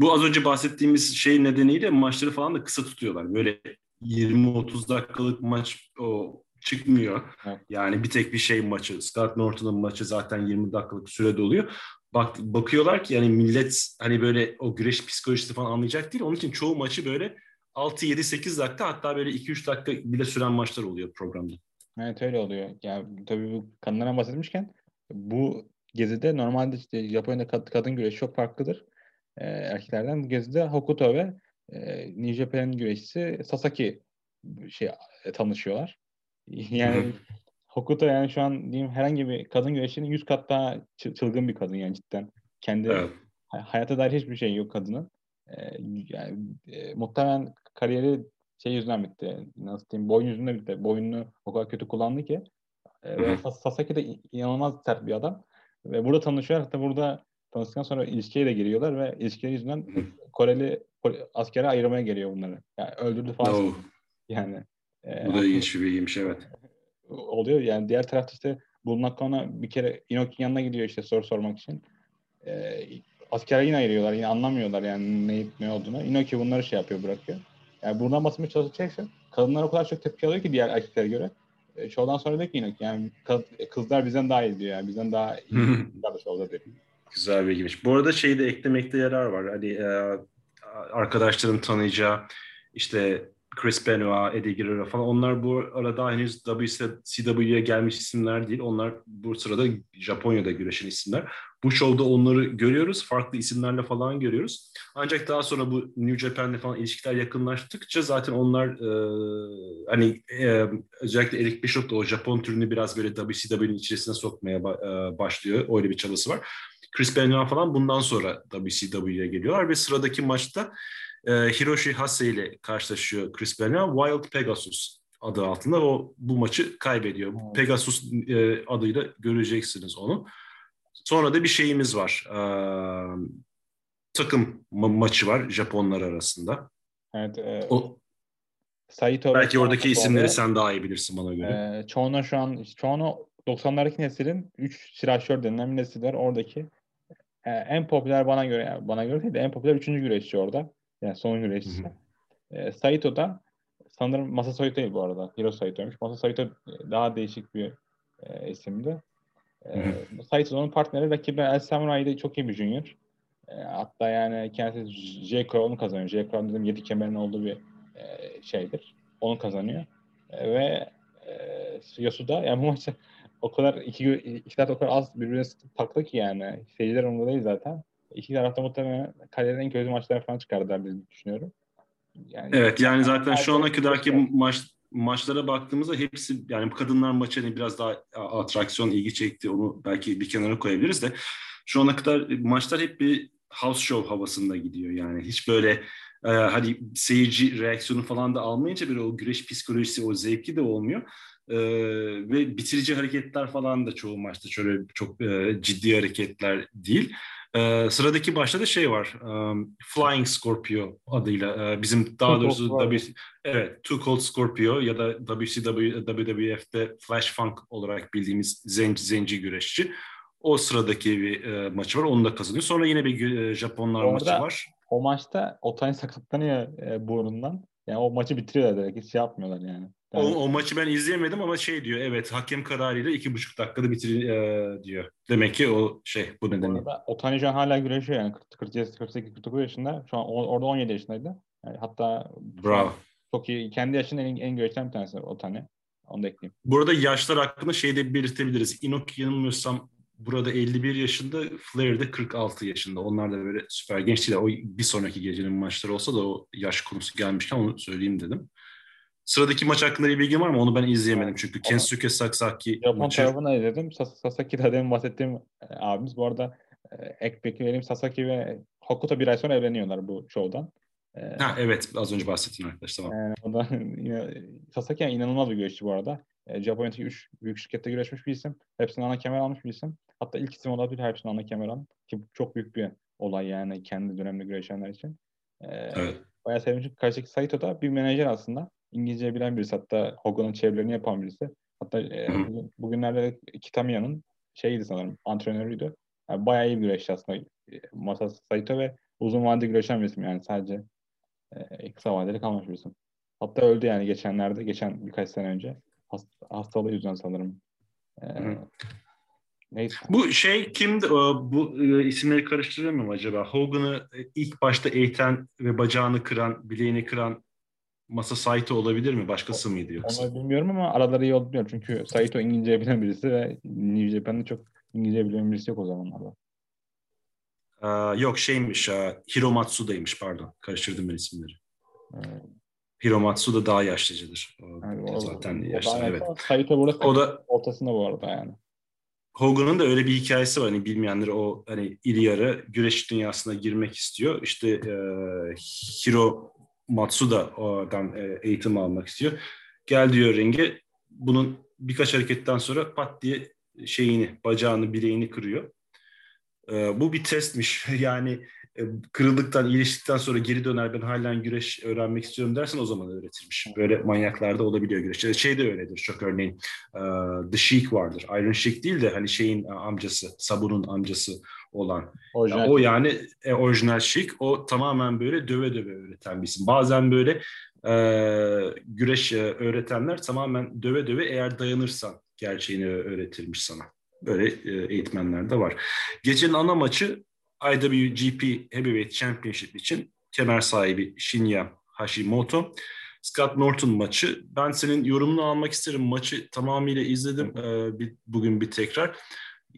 Bu az önce bahsettiğimiz şey nedeniyle maçları falan da kısa tutuyorlar. Böyle 20-30 dakikalık maç o çıkmıyor. Evet. Yani bir tek bir şey maçı. Scott Norton'un maçı zaten 20 dakikalık sürede oluyor. bak bakıyorlar ki yani millet hani böyle o güreş psikolojisi falan anlayacak değil. Onun için çoğu maçı böyle 6 7 8 dakika hatta böyle 2 3 dakika bile süren maçlar oluyor programda. Evet öyle oluyor. Yani tabii bu kadınlara bahsetmişken bu gezide normalde işte Japonya'da kad- kadın güreşi çok farklıdır. Ee, erkeklerden bu gezide Hokuto ve e, New Japan güreşçisi Sasaki şey e, tanışıyorlar. Yani Hokuto yani şu an diyeyim herhangi bir kadın güreşçinin 100 kat daha çı- çılgın bir kadın yani cidden. Kendi Evet. hay- hayata dair hiçbir şey yok kadının. Ee, yani e, muhtemelen kariyeri şey yüzünden bitti. Nasıl diyeyim? Boyun yüzünden bitti. Boynunu o kadar kötü kullandı ki. E, ve Sasaki de in- inanılmaz sert bir adam. Ve burada tanışıyorlar. Hatta burada tanıştıktan sonra ilişkiye de giriyorlar ve ilişkileri yüzünden. Koreli Kore- askere ayırmaya geliyor bunları. Yani öldürdü falan. No. Yani. E, Bu da ilginç bir bilgiymiş evet. oluyor. Yani diğer tarafta işte Bulunakona bir kere Inoki'nin yanına gidiyor işte soru sormak için. Ee, askere yine ayırıyorlar. Yine anlamıyorlar yani ne, ne olduğunu. Inoki bunları şey yapıyor bırakıyor. Yani buradan basmaya çalışacaksın. Kadınlar o kadar çok tepki alıyor ki diğer erkeklere göre. E, şovdan sonra diyor ki Inoki yani kızlar bizden daha iyi diyor yani. Bizden daha iyi kızlar da şovda diyor. Güzel bilgiymiş. Bu arada şeyi de eklemekte yarar var. Hani e, arkadaşların tanıyacağı işte Chris Benoit, Eddie Guerrero falan onlar bu arada henüz WCW'ye gelmiş isimler değil. Onlar bu sırada Japonya'da güreşen isimler. Bu şovda onları görüyoruz. Farklı isimlerle falan görüyoruz. Ancak daha sonra bu New Japan'le falan ilişkiler yakınlaştıkça zaten onlar e, hani e, özellikle Eric Bischoff da o Japon türünü biraz böyle WCW'nin içerisine sokmaya e, başlıyor. Öyle bir çabası var. Chris Benoit falan bundan sonra WCW'ye geliyorlar ve sıradaki maçta e, Hiroshi Hase ile karşılaşıyor Chris Benoit. Wild Pegasus adı altında o bu maçı kaybediyor. Evet. Pegasus e, adıyla göreceksiniz onu. Sonra da bir şeyimiz var. E, takım ma- maçı var Japonlar arasında. Evet. E, O, Saito belki oradaki isimleri oluyor. sen daha iyi bilirsin bana göre. Ee, Chono şu an Chono 90'lardaki neslin 3 silahşör denilen bir nesil var. Oradaki e, en popüler bana göre yani bana göre değil de en popüler 3. güreşçi orada. Yani son güreşçisi. Hı E, Saito da sanırım Masa Saito değil bu arada. Hiro Saito'ymuş. Masa Saito daha değişik bir e, isimdi. E, Hı Saito onun partneri rakibi El Samurai'de çok iyi bir junior. E, hatta yani kendisi J. Crow'unu kazanıyor. J. Crow dedim 7 kemerin olduğu bir e, şeydir. Onu kazanıyor. E, ve e, Yasuda yani bu maçta o kadar iki, iki taraf o kadar az birbirine taktı ki yani. Seyirciler umurunda değil zaten. İki tarafta muhtemelen en kötü maçları falan çıkardılar diye düşünüyorum. Yani Evet yani zaten şu ana kadarki maç maçlara baktığımızda hepsi yani bu kadınlar maçı hani biraz daha atraksiyon ilgi çekti onu belki bir kenara koyabiliriz de şu ana kadar maçlar hep bir house show havasında gidiyor yani hiç böyle e, hani seyirci reaksiyonu falan da almayınca bir o güreş psikolojisi o zevki de olmuyor. E, ve bitirici hareketler falan da çoğu maçta şöyle çok e, ciddi hareketler değil. Ee, sıradaki başta da şey var. um, Flying Scorpio adıyla. e, bizim daha Too doğrusu. W, evet, Too Cold Scorpio ya da WCW, WWF'de Flash Funk olarak bildiğimiz zenci, zenci güreşçi. O sıradaki bir e, maçı var. Onu da kazanıyor. Sonra yine bir e, Japonlar Orada- maçı var. O maçta Otani sakatlanıyor e, burnundan. Yani o maçı bitiriyorlar direkt. Hiç şey yapmıyorlar yani. O, o maçı ben izleyemedim ama şey diyor. Evet hakem kararıyla iki buçuk dakikada bitir e, diyor. Demek ki o şey bu nedenle. Otani şu an hala güreşiyor yani. 48, 48, 49 yaşında. Şu an orada 17 yaşındaydı. Yani hatta Bravo. çok iyi. Kendi yaşında en, en güreşten bir tanesi Otani. Onu da ekleyeyim. Burada yaşlar hakkında şey de belirtebiliriz. Inoki yanılmıyorsam burada 51 yaşında, Flair de 46 yaşında. Onlar da böyle süper genç değil. O bir sonraki gecenin maçları olsa da o yaş konusu gelmişken onu söyleyeyim dedim. Sıradaki maç hakkında bir bilgin var mı? Onu ben izleyemedim çünkü. Kensuke Sasaki Japon maçı. tarafını izledim. Sas- Sasaki de demin bahsettiğim e, abimiz. Bu arada e, ek bilgi vereyim. Sasaki ve Hokuto bir ay sonra evleniyorlar bu şovdan. E, Ha evet az önce bahsettiğim arkadaş tamam. Yani o da yine Sasaki yani inanılmaz bir güreşçi bu arada. E, Japonya'daki 3 büyük şirkette güreşmiş bir isim. Hepsinin ana kemer almış bir isim. Hatta ilk isim olabilir hepsinin ana kemer alan. Ki çok büyük bir olay yani kendi dönemde güreşenler için. E, Evet. Bayağı sevmiştim. Karşıdaki Saito da bir menajer aslında. İngilizce bilen birisi. Hatta Hogan'ın çevirilerini yapan birisi. Hatta e, bugünlerde Kitamiya'nın şeyiydi sanırım. Antrenörüydü. Yani bayağı iyi bir güreşçi aslında. E, Masa Saito ve uzun vadede güreşen bir isim yani sadece e, kısa vadeli kalmış bir isim. Hatta öldü yani geçenlerde, geçen birkaç sene önce. Hast- hastalığı yüzünden sanırım. E. Neyse. Bu şey kimdi? Bu e, isimleri karıştırıyor muyum acaba? Hogan'ı e, ilk başta eğiten ve bacağını kıran, bileğini kıran Masa Saito olabilir mi? Başkası mıydı yoksa? Onu bilmiyorum ama araları iyi biliyorum. Çünkü Saito İngilizce bilen birisi ve New Japan'da çok İngilizce bilen birisi yok o zamanlarda. Aa, yok şeymiş, aa, Hiro Matsuda'ymış pardon. Karıştırdım ben isimleri. Ee, Hiro Matsuda daha yaşlıcıdır. O, o- zaten o yaşlı, evet. Saito burada O da ortasında bu arada yani. Hogan'ın da öyle bir hikayesi var. Hani bilmeyenler o hani iri yarı güreş dünyasına girmek istiyor. İşte e, Hiro Matsuda oradan e, eğitim almak istiyor. Gel diyor ringe. Bunun birkaç hareketten sonra pat diye şeyini, bacağını, bileğini kırıyor. E, bu bir testmiş. yani e, kırıldıktan, iyileştikten sonra geri döner ben halen güreş öğrenmek istiyorum dersen o zaman öğretilmiş. Böyle manyaklarda olabiliyor güreş. Şey de öyledir çok örneğin. The Sheik vardır. Iron Sheik değil de hani şeyin amcası, Sabu'nun amcası olan. Orijinal. O yani e, orijinal Sheik. O tamamen böyle döve döve öğreten bir isim. Bazen böyle e, güreş e, öğretenler tamamen döve döve eğer dayanırsan gerçeğini öğretirmiş sana. Böyle e, eğitmenler de var. Gecenin ana maçı IWGP Heavyweight Championship için kemer sahibi Shinya Hashimoto. Scott Norton maçı. Ben senin yorumunu almak isterim. Maçı tamamıyla izledim e, bir, bugün bir tekrar.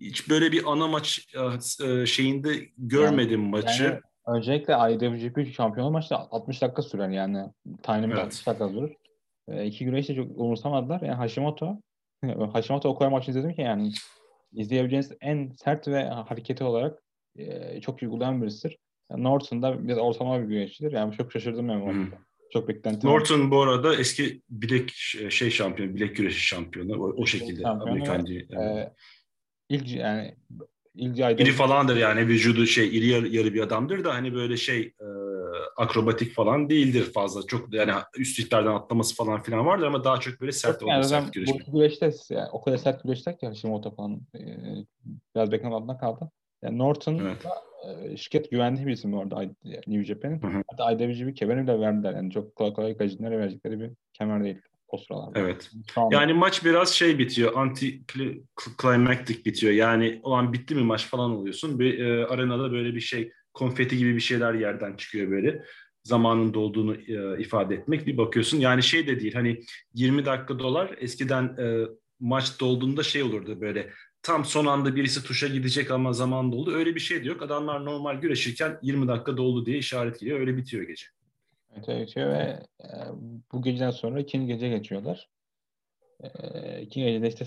Hiç böyle bir ana maç e, e, şeyinde görmedim maçı. Yani öncelikle IWGP şampiyonu maçta 60 dakika sürer yani. Tiny Evet. 60 dakika durur. E, iki güreş de çok umursamadılar. Yani Hashimoto Hashimoto o kadar maç izledim ki yani izleyebileceğiniz en sert ve hareketi olarak e, çok uygulayan birisidir. Yani Norton da biraz ortalama bir güreşçidir. Yani çok şaşırdım ben bu maçta. Çok beklentim. var. Norton bu arada eski bilek şey şampiyonu, bilek güreşi şampiyonu. O, o şekilde Şampiyonu Amerikan ve, e, ilk yani ilk İri IWGP falandır yani vücudu şey iri yarı, yarı bir adamdır da hani böyle şey e, akrobatik falan değildir fazla. Çok yani üst liglerden atlaması falan filan vardır ama daha çok böyle sert yani zaten sert güreşme. bu güreşte yani o kadar sert güreşler ki Hashimoto falan e, biraz beklenen altında kaldı. Yani Norton Evet. da, e, şirket güvendiği bir isim I- New Japan'in. Hatta IWGP kemeri bile verdiler. Yani çok kolay kolay gajinlere verecekleri bir kemer değil o sıralarda. Evet. Anda- Yani maç biraz şey bitiyor, anti climactic bitiyor. Yani o an bitti mi maç falan oluyorsun. Bir e, arenada böyle bir şey, konfeti gibi bir şeyler yerden çıkıyor böyle. Zamanın dolduğunu e, ifade etmek. Bir bakıyorsun yani şey de değil hani 20 dakika dolar eskiden e, maç dolduğunda şey olurdu böyle tam son anda birisi tuşa gidecek ama zaman doldu. Öyle bir şey de yok. Adamlar normal güreşirken 20 dakika doldu diye işaret geliyor. Öyle bitiyor gece. Öyle bitiyor ve e, bu geceden sonra ikinci gece geçiyorlar. E, ikinci gecede işte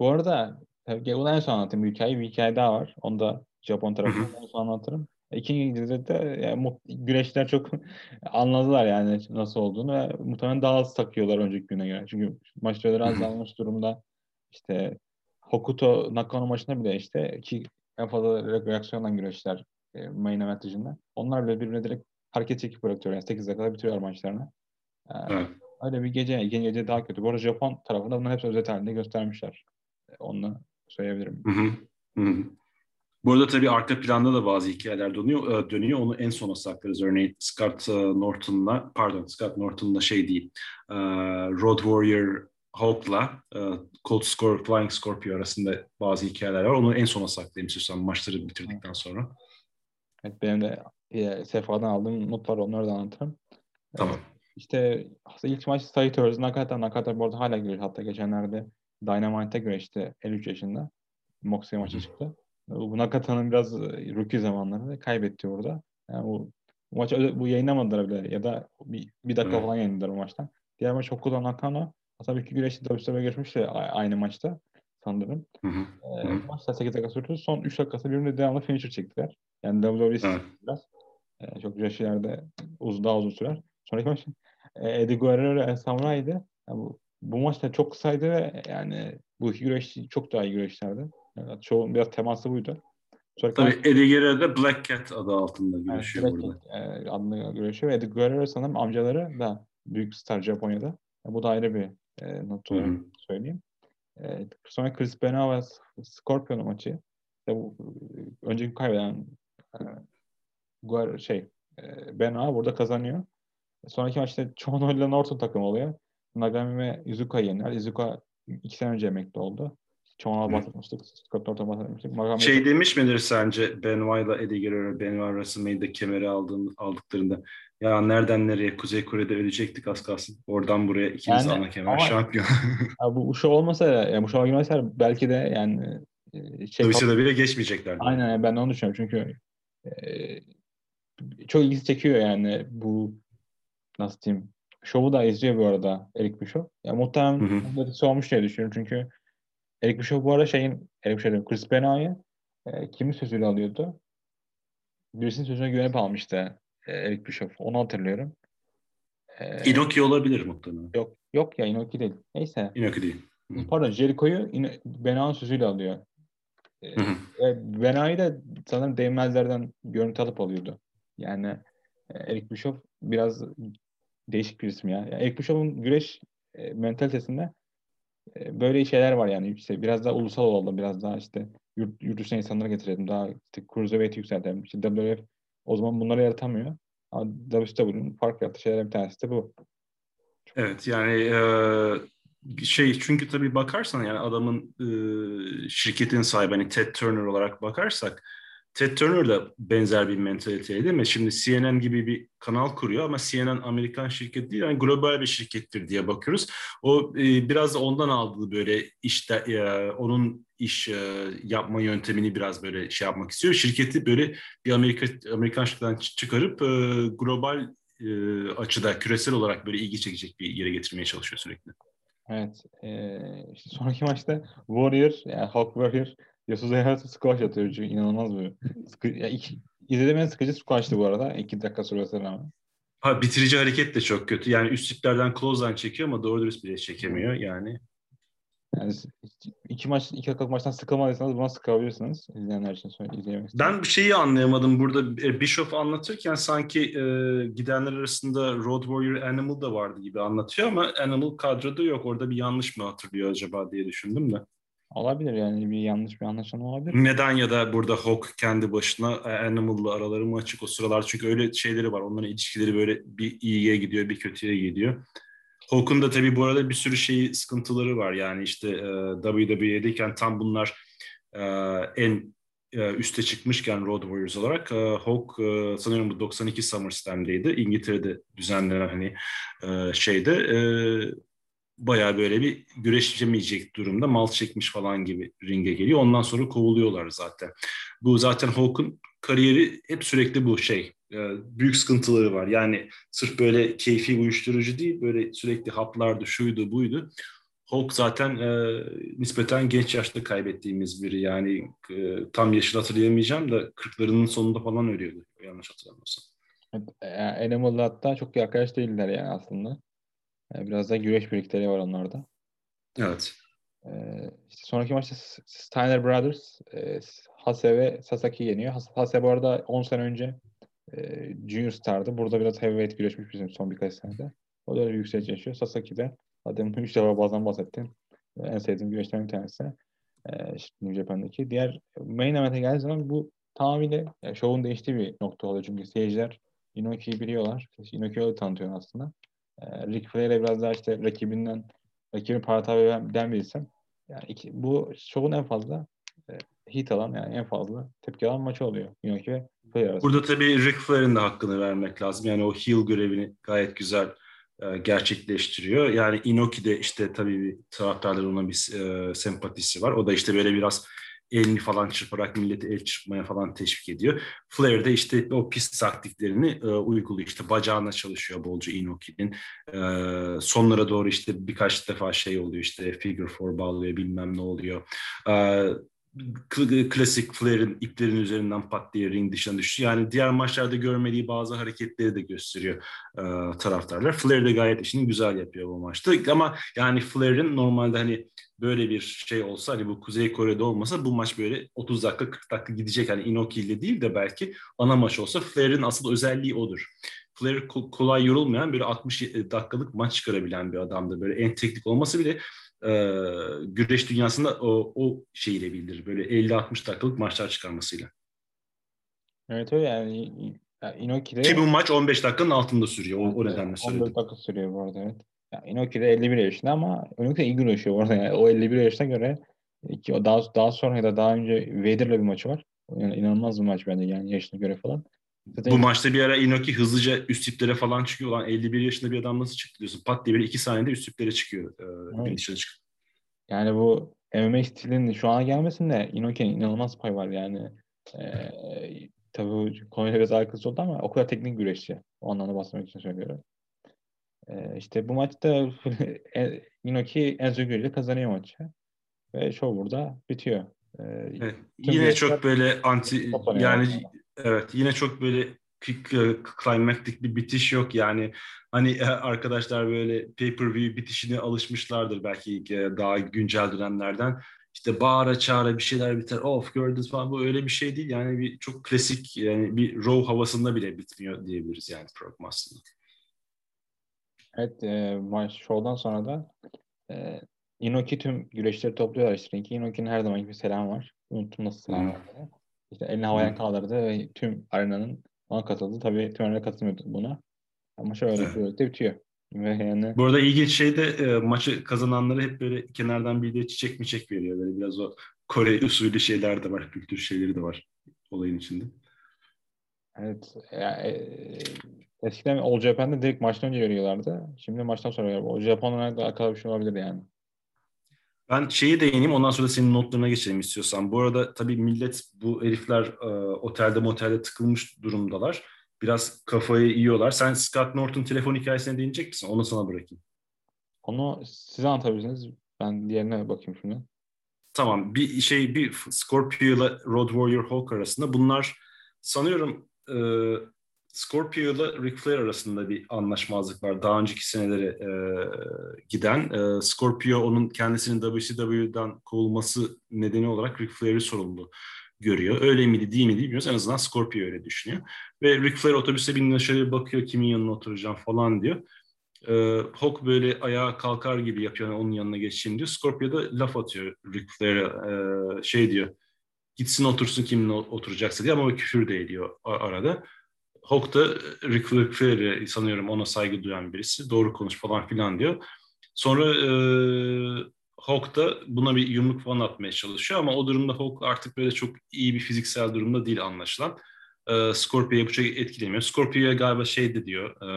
bu arada tabii bunu en son anlatayım. Bir hikaye, bir hikaye daha var. Onu da Japon tarafından en son anlatırım. İkinci gecede de yani, güreşler çok anladılar yani nasıl olduğunu ve muhtemelen daha az takıyorlar önceki güne göre. Çünkü maç süreleri azalmış durumda. İşte Hokuto Nakano maçında bile işte ki en fazla re- reaksiyonla güreşler e, main event dışında. Onlar bile birbirine direkt hareket çekip bırakıyor. Yani 8 dakikada bitiriyorlar maçlarını. Ee, Evet. Öyle bir gece, ikinci gece daha kötü. Bu arada Japon tarafında bunların hepsi özet halinde göstermişler. Ee, Onu söyleyebilirim. Hı hı. Hı hı. Bu arada tabii arka planda da bazı hikayeler dönüyor. e, dönüyor. Onu en sona saklarız. Örneğin Scott e, Norton'la, pardon Scott Norton'la şey değil, e, Road Warrior Hulk'la e, Cold Scorp Flying Scorpio arasında bazı hikayeler var. Onu en sona saklayayım istiyorsan maçları bitirdikten sonra. Evet, benim de e, Sefa'dan aldığım not var. Onları da anlatırım. Tamam. İşte ilk maç Saito vs. Nakata. Nakata bu arada hala güreş. Hatta geçenlerde Dynamite'de güreşti 53 yaşında. Moxley maçı çıktı. Bu Nakata'nın biraz e, rookie zamanları ve kaybetti orada. Yani bu, bu maçı öyle- bu yayınlamadılar bile ya da bir, bir dakika Evet. falan yayınladılar bu maçtan. Diğer maç Hokuto Nakano. Aslında iki güreşte WWE'ye görüşmüştü a- aynı maçta sanırım. Hı hı. Ee, Hı. maçta 8 dakika sürdü. Son 3 dakikası birbirine devamlı finisher çektiler. Yani WWE Evet. biraz. Ee, çok güzel şeylerde uz, daha uzun sürer. Sonraki maç e, Eddie Guerrero Samurai'di. Yani bu, bu maç da çok kısaydı ve yani bu iki güreşçi çok daha iyi güreşlerdi. Yani çoğun biraz teması buydu. Sonraki maç Tabii Eddie Guerrero da Black Cat adı altında yani güreşiyor Black burada. Cat, e, adlı güreşiyor. Ve Eddie Guerrero sanırım amcaları da büyük star Japonya'da. Yani bu da ayrı bir e, not olarak söyleyeyim. E, sonra Chris Benoit ve Scorpio maçı. İşte bu e, önceki kaybeden e, Guer- şey e, Benoit burada kazanıyor. Sonraki maçta Chono ile Norton takım oluyor. Nagami ve Izuka yener. Izuka iki sene önce emekli oldu. Çoğuna bahsetmiştik. Scott Norton bahsetmiştik. Magam şey Yates... demiş midir sence Benoit ile Eddie Guerrero, Benoit WrestleMania'da kemeri aldığın, aldıklarında ya nereden nereye Kuzey Kore'de ölecektik az kalsın. Oradan buraya ikimiz yani, ana kemer ama, şampiyon. ya bu, show olmasa ya bu show girmese belki de yani e, şey Dolayısıyla bile geçmeyecekler. Aynen yani ben de onu düşünüyorum çünkü e, çok ilgisi çekiyor yani bu nasıl diyeyim şovu da izliyor bu arada Eric Bischoff. Ya muhtemelen etkisi olmuş diye düşünüyorum çünkü Eric Bischoff bu arada şeyin Eric Bischoff Chris Benoit'ı e, kimin sözüyle alıyordu? Birisinin sözüne güvenip almıştı e, Eric Bischoff. Onu hatırlıyorum. E, Inoki olabilir muhtemelen. Yok yok ya Inoki değil. Neyse. Inoki değil. Pardon Jericho'yu Benoit'ın sözüyle alıyor. E, Benoit'ı da sanırım değmezlerden görüntü alıp alıyordu. Yani e, Eric Bischoff biraz değişik bir isim ya. Yani Eric Bischoff'un güreş e, mentalitesinde e, böyle şeyler var yani. İşte biraz daha ulusal olalım, biraz daha işte yurt, yurt dışına insanları getirelim, daha işte cruiserweight'i yükseltelim. İşte WWF o zaman bunları yaratamıyor. Ama WWE'nin fark yarattığı şeyler bir tanesi de bu. Çok evet yani e, şey çünkü tabii bakarsan yani adamın e, şirketin sahibi hani Ted Turner olarak bakarsak Ted Turner da benzer bir mentaliteydi değil mi? Şimdi CNN gibi bir kanal kuruyor ama CNN Amerikan şirket değil, yani global bir şirkettir diye bakıyoruz. O e, biraz da ondan aldığı böyle işte e, onun iş e, yapma yöntemini biraz böyle şey yapmak istiyor. Şirketi böyle bir Amerika Amerikan şirketten çıkarıp e, global e, açıda küresel olarak böyle ilgi çekecek bir yere getirmeye çalışıyor sürekli. Evet. E, sonraki maçta Warrior, yani Hulk Warrior Yasuza Hayatı squash atıyor çünkü inanılmaz bir. Sıkı, ya iki, izlediğim en sıkıcı squash'tı bu arada. İki dakika sürmesine rağmen. Ha, bitirici hareket de çok kötü. Yani üstlüklerden close'dan çekiyor ama doğru dürüst bile çekemiyor yani. Yani iki maç, iki dakika maçtan sıkılmadıysanız buna sıkabilirsiniz. İzleyenler için izleyemek Ben bir şeyi anlayamadım. Burada e, Bishop anlatırken sanki e, gidenler arasında Road Warrior Animal da vardı gibi anlatıyor ama Animal kadroda yok. Orada bir yanlış mı hatırlıyor acaba diye düşündüm de. Olabilir yani bir yanlış bir anlaşılma olabilir. Neden ya da burada Hawk kendi başına e, Animal'la araları mı açık o sıralar? Çünkü öyle şeyleri var. Onların ilişkileri böyle bir iyiye gidiyor, bir kötüye gidiyor. Hawk'un da tabii bu arada bir sürü şey sıkıntıları var. Yani işte e, WWE'deyken tam bunlar e, en e, üste çıkmışken Road Warriors olarak e, Hawk e, sanıyorum bu 92 SummerSlam'deydi. İngiltere'de düzenlenen hani e, şeyde e, bayağı böyle bir güreşemeyecek durumda mal çekmiş falan gibi ringe geliyor. Ondan sonra kovuluyorlar zaten. Bu zaten Hawk'un kariyeri hep sürekli bu şey. E, büyük sıkıntıları var. Yani sırf böyle keyfi uyuşturucu değil, böyle sürekli haplardı, şuydu, buydu. Hulk zaten e, nispeten genç yaşta kaybettiğimiz biri. Yani e, tam yaşını hatırlayamayacağım da 40'larının sonunda falan ölüyordu. Yanlış hatırlamıyorsam. Evet, Animal'la hatta çok arkadaş değiller yani aslında. Yani biraz da güreş birlikleri var onlarda. Evet. Ee, işte sonraki maçta Steiner Brothers e, Hase ve Sasaki yeniyor. Hase bu arada 10 sene önce e, Junior Star'dı. Burada biraz heavyweight güreşmiş bizim son birkaç senede. O da öyle bir yükseliş yaşıyor. Sasaki de zaten 3 defa bazen bahsettim. En sevdiğim güreşlerin bir tanesi. E, işte New Japan'daki. Diğer main event'e geldiği zaman bu tamamıyla yani şovun değiştiği bir nokta oluyor. Çünkü seyirciler Inoki'yi biliyorlar. Inoki'yi öyle tanıtıyor aslında. E, Ric Flair'e biraz daha işte rakibinden rakibin paratabilen bir isim. Yani iki, bu şovun en fazla e, hit alan yani en fazla tepki alan maçı oluyor. Inoki ve Flair. Burada tabii Ric Flair'in de hakkını vermek lazım. Yani o heel görevini gayet güzel e, gerçekleştiriyor. Yani Inoki de işte tabii bir taraftarların ona bir e, sempatisi var. O da işte böyle biraz elini falan çırparak milleti el çırpmaya falan teşvik ediyor. Flair de işte o pist taktiklerini e, uyguluyor. İşte bacağına çalışıyor bolca Inoki'nin. E, sonlara doğru işte birkaç defa şey oluyor işte figure four bağlıyor bilmem ne oluyor. E, klasik Flair'in iplerin üzerinden pat diye ring dışına düştü. Yani diğer maçlarda görmediği bazı hareketleri de gösteriyor e, taraftarlar. Flair de gayet işini güzel yapıyor bu maçta. Ama yani Flair'in normalde hani böyle bir şey olsa hani bu Kuzey Kore'de olmasa bu maç böyle 30 dakika 40 dakika gidecek. Hani Inoki ile değil de belki ana maç olsa Flair'in asıl özelliği odur. Flair kolay yorulmayan böyle 60 dakikalık maç çıkarabilen bir adamdı. Böyle en teknik olması bile e, güreş dünyasında o, o şeyiyle bildirir. Böyle 50-60 dakikalık maçlar çıkarmasıyla. Evet öyle yani. yani Inoki'de... Ki bu maç 15 dakikanın altında sürüyor. O, o nedenle söyledim. 14 dakika sürüyor bu arada evet. Yani Inoki de 51 yaşında ama Inoki de iyi güreşiyor bu arada. Yani o 51 yaşına göre Ki daha, daha sonra ya da daha önce Vader'la bir maçı var. Yani inanılmaz bir maç bence yani yaşına göre falan. Zaten Bu maçta bir ara Inoki hızlıca üst tiplere falan çıkıyor. Lan 51 yaşında bir adam nasıl çıktı diyorsun. Pat diye bir iki saniyede üst tiplere çıkıyor. E, evet. çıkıyor. Yani bu MMA stilinin şu ana gelmesinde Inoki'nin inanılmaz pay var yani. Ee, tabii konuyla biraz alakası oldu ama o kadar teknik güreşçi. O anlamda bahsetmek için söylüyorum. Ee, işte bu maçta Inoki Enzo Gül kazanıyor maçı. Ve show burada bitiyor. Ee, evet, yine çok böyle anti yani evet yine çok böyle climactic bir bitiş yok yani hani e, arkadaşlar böyle pay-per-view bitişine alışmışlardır belki daha güncel dönemlerden işte bağıra çağıra bir şeyler biter of gördünüz falan bu öyle bir şey değil yani bir çok klasik yani bir row havasında bile bitmiyor diyebiliriz yani program aslında. Evet e, maç show'dan sonra da e, Inoki tüm güreşleri topluyorlar işte. Inoki'nin her zaman bir selam var. Unuttum nasıl selam var. İşte elini havaya kaldırdı ve tüm arenanın ona katıldı. Tabii tüm arena katılmıyordu buna. Ama şöyle evet. böylelikle bitiyor. Ve yani... Bu arada ilginç şey de e, maçı kazananları hep böyle kenardan bir de çiçek mi çek veriyor. Böyle biraz o Kore usulü şeyler de var. Kültür şeyleri de var olayın içinde. Evet. Yani, e, eskiden All Japan'da direkt maçtan önce veriyorlardı. Şimdi maçtan sonra veriyorlar. O Japon'la alakalı bir şey olabilir yani. Ben şeyi değineyim ondan sonra senin notlarına geçelim istiyorsan. Bu arada tabii millet bu herifler e, otelde motelde tıkılmış durumdalar. Biraz kafayı yiyorlar. Sen Scott Norton telefon hikayesine değinecek misin? Onu sana bırakayım. Onu size anlatabilirsiniz. Ben diğerine bakayım şimdi. Tamam. Bir şey bir Scorpio ile Road Warrior Hulk arasında bunlar sanıyorum e, Scorpio ile Ric Flair arasında bir anlaşmazlık var. Daha önceki senelere e, giden. E, Scorpio onun kendisinin WCW'dan kovulması nedeni olarak Ric Flair'i sorumlu görüyor. Öyle miydi değil mi bilmiyoruz. En azından Scorpio öyle düşünüyor. Ve Ric Flair otobüse bindiğinde şöyle bakıyor kimin yanına oturacağım falan diyor. E, Hawk böyle ayağa kalkar gibi yapıyor. Yani onun yanına geçeyim diyor. Scorpio da laf atıyor Ric Flair'e. E, şey diyor. Gitsin otursun kiminle oturacaksa diye ama küfür de ediyor arada. Hawk da Rick Flair'e sanıyorum ona saygı duyan birisi. Doğru konuş falan filan diyor. Sonra e, Hawk da buna bir yumruk falan atmaya çalışıyor ama o durumda Hawk artık böyle çok iyi bir fiziksel durumda değil anlaşılan. E, Scorpio'yu bu çok etkilemiyor. Scorpio'ya galiba şey de diyor, e,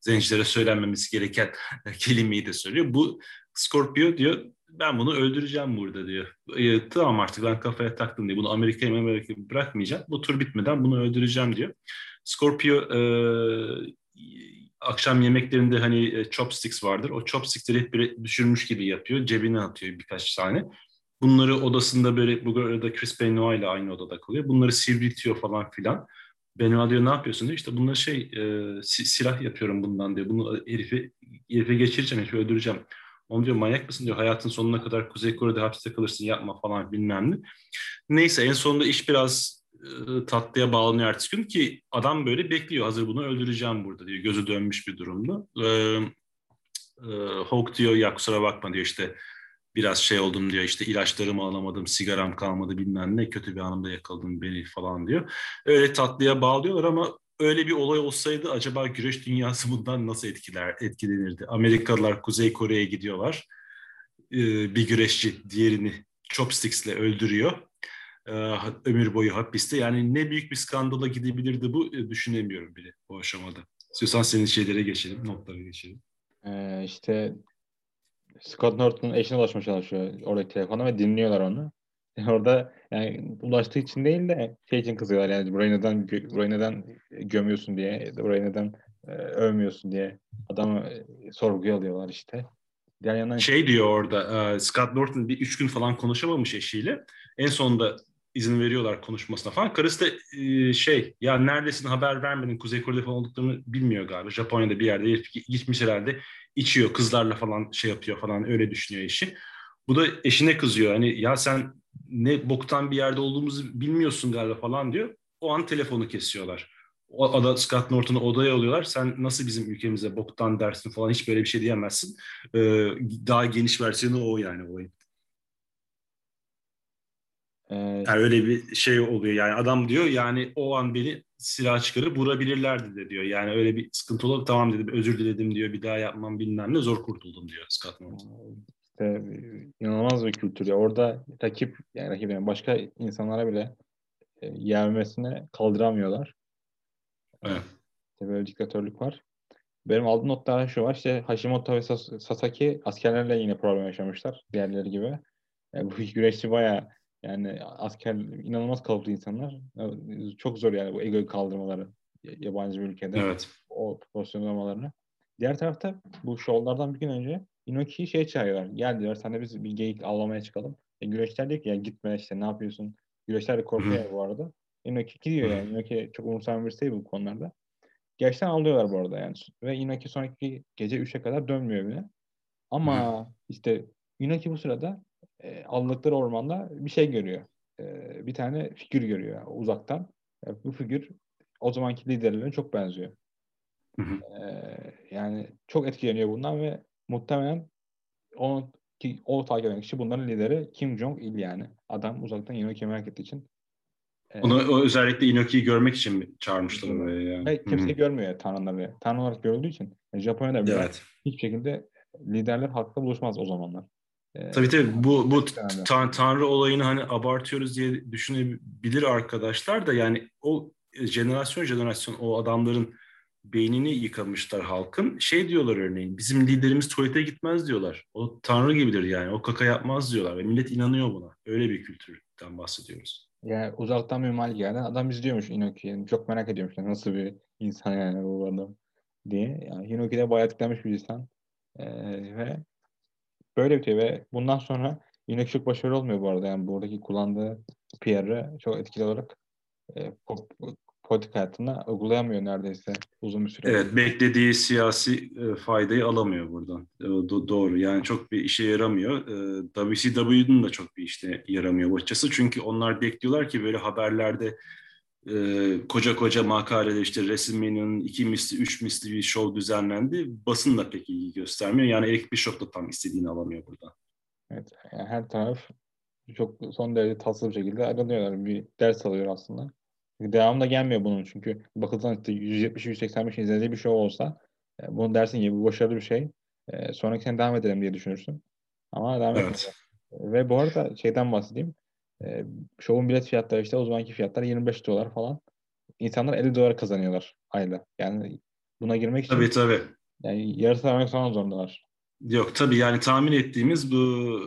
zencilere söylenmemesi gereken kelimeyi de söylüyor. Bu Scorpio diyor, ben bunu öldüreceğim burada diyor. E, tamam artık ben kafaya taktım diyor. Bunu Amerika'ya Amerika'ya bırakmayacağım. Bu tur bitmeden bunu öldüreceğim diyor. Scorpio e, akşam yemeklerinde hani e, chopsticks vardır. O chopsticksleri hep düşürmüş gibi yapıyor. Cebine atıyor birkaç tane. Bunları odasında böyle bu arada Chris Benoit ile aynı odada kalıyor. Bunları sivriltiyor falan filan. Benoit diyor ne yapıyorsun diyor. İşte bunları şey e, silah yapıyorum bundan diyor. Bunu herifi, herife geçireceğim, herifi öldüreceğim. Onu diyor manyak mısın diyor. Hayatın sonuna kadar Kuzey Kore'de hapiste kalırsın yapma falan bilmem ne. Neyse en sonunda iş biraz e, tatlıya bağlanıyor ertesi gün ki adam böyle bekliyor. Hazır bunu öldüreceğim burada diyor. Gözü dönmüş bir durumda. Ee, e, Hawk diyor ya kusura bakma diyor işte biraz şey oldum diyor işte ilaçlarımı alamadım, sigaram kalmadı bilmem ne kötü bir anımda yakaladım beni falan diyor. Öyle tatlıya bağlıyorlar ama öyle bir olay olsaydı acaba güreş dünyası bundan nasıl etkiler etkilenirdi? Amerikalılar Kuzey Kore'ye gidiyorlar. Ee, bir güreşçi diğerini chopsticks'le öldürüyor e, ömür boyu hapiste. Yani ne büyük bir skandala gidebilirdi bu e, düşünemiyorum bile o aşamada. İstiyorsan senin şeylere geçelim, notlara geçelim. Ee, işte Scott Norton'un eşine ulaşmaya çalışıyor oradaki telefona ve dinliyorlar onu. Orada yani ulaştığı için değil de şey için kızıyorlar yani burayı neden, burayı neden gömüyorsun diye, burayı neden e, övmüyorsun diye adamı e, sorguya alıyorlar işte. Diğer yandan... Şey diyor orada, e, Scott Norton bir üç gün falan konuşamamış eşiyle. En sonunda izin veriyorlar konuşmasına falan. Karısı da e, şey ya neredesin haber vermedin Kuzey Kore'de falan olduklarını bilmiyor galiba. Japonya'da bir yerde gitmiş herhalde içiyor kızlarla falan şey yapıyor falan öyle düşünüyor eşi. Bu da eşine kızıyor hani ya sen ne boktan bir yerde olduğumuzu bilmiyorsun galiba falan diyor. O an telefonu kesiyorlar. O ada Scott Norton'u odaya alıyorlar. Sen nasıl bizim ülkemize boktan dersin falan hiç böyle bir şey diyemezsin. Ee, daha geniş versiyonu o yani olayın. Ee, yani öyle bir şey oluyor yani adam diyor yani o an beni silah çıkarıp vurabilirlerdi de diyor. Yani öyle bir sıkıntı olur tamam dedim özür diledim diyor bir daha yapmam bilmem ne zor kurtuldum diyor Scott Norton. İşte inanılmaz bir kültür. Ya. Orada rakip yani rakip yani başka insanlara bile e, yermesine kaldıramıyorlar. Evet. İşte böyle diktatörlük var. Benim aldığım notlar şu var. İşte Hashimoto ve Sasaki askerlerle yine problem yaşamışlar. Diğerleri gibi. Yani bu güreşçi baya yani asker inanılmaz kalıplı insanlar. Çok zor yani bu egoyu kaldırmaları yabancı bir ülkede. Evet. O pozisyon olmalarını. Diğer tarafta bu şovlardan bir gün önce Inoki'yi şey çağırıyorlar. Gel diyor sen de biz bir geyik avlamaya çıkalım. E, güreşler diyor ki ya gitme işte ne yapıyorsun. Güreşler de korkuyor bu arada. Inoki gidiyor yani. Inoki çok umursayan birisi değil bu konularda. Gerçekten alıyorlar bu arada yani. Ve Inoki sonraki gece 3'e kadar dönmüyor bile. Ama işte Inoki bu sırada e, aldıkları ormanda bir şey görüyor. E, bir tane figür görüyor yani, uzaktan. E, bu figür o zamanki liderlerine çok benziyor. Hı hı. E, yani çok etkileniyor bundan ve muhtemelen onu ki o takip eden kişi bunların lideri Kim Jong Il yani. Adam uzaktan Inoki'yi merak ettiği için. E, Onu o özellikle Inoki'yi görmek için mi çağırmışlar oraya yani? Ve kimse görmüyor Tanrıları. Tanrı olarak görüldüğü için. Yani Japonya'da bile evet. hiçbir şekilde liderler halkla buluşmaz o zamanlar. Ee, tabii tabii bu bu tan tanrı olayını hani abartıyoruz diye düşünebilir arkadaşlar da yani o jenerasyon jenerasyon o adamların beynini yıkamışlar halkın. Şey diyorlar örneğin bizim liderimiz tuvalete gitmez diyorlar. O tanrı gibidir yani o kaka yapmaz diyorlar ve millet inanıyor buna. Öyle bir kültürden bahsediyoruz. Yani uzaktan bir mal geldi. Adam izliyormuş Inoki'yi. Çok merak ediyormuş nasıl bir insan yani bu adam diye. Yani Inoki de bayağı etkilenmiş bir insan. Ee, ve böyle bitiyor ve bundan sonra Inoki çok başarılı olmuyor bu arada. Yani buradaki kullandığı PR'ı çok etkili olarak e, politik hayatında uygulayamıyor neredeyse uzun bir süre. Evet, beklediği siyasi e, faydayı alamıyor buradan. E, do- doğru. Yani çok bir işe yaramıyor. E, WCW'nun da çok bir işte yaramıyor açıkçası. Çünkü onlar bekliyorlar ki böyle haberlerde e, koca koca makalede işte WrestleMania'nın iki misli, üç misli bir show düzenlendi. Basın da pek iyi göstermiyor. Yani Eric Bischoff da tam istediğini alamıyor buradan. Evet, yani her taraf çok son derece tatsız bir şekilde aranıyorlar. Bir ders alıyor aslında. Devamı da gelmiyor bunun çünkü bakılsan işte 170-185 izlediği bir şey olsa e, bunu dersin ki bu başarılı bir şey. E, sonraki sene devam edelim diye düşünürsün. Ama devam evet. etmiyor. Ve bu arada şeyden bahsedeyim. E, şovun bilet fiyatları işte o zamanki fiyatlar 25 dolar falan. İnsanlar 50 dolar kazanıyorlar ayda. Yani buna girmek için tabii, tabii. yani yarısı vermek falan zorundalar. Yok tabii yani tahmin ettiğimiz bu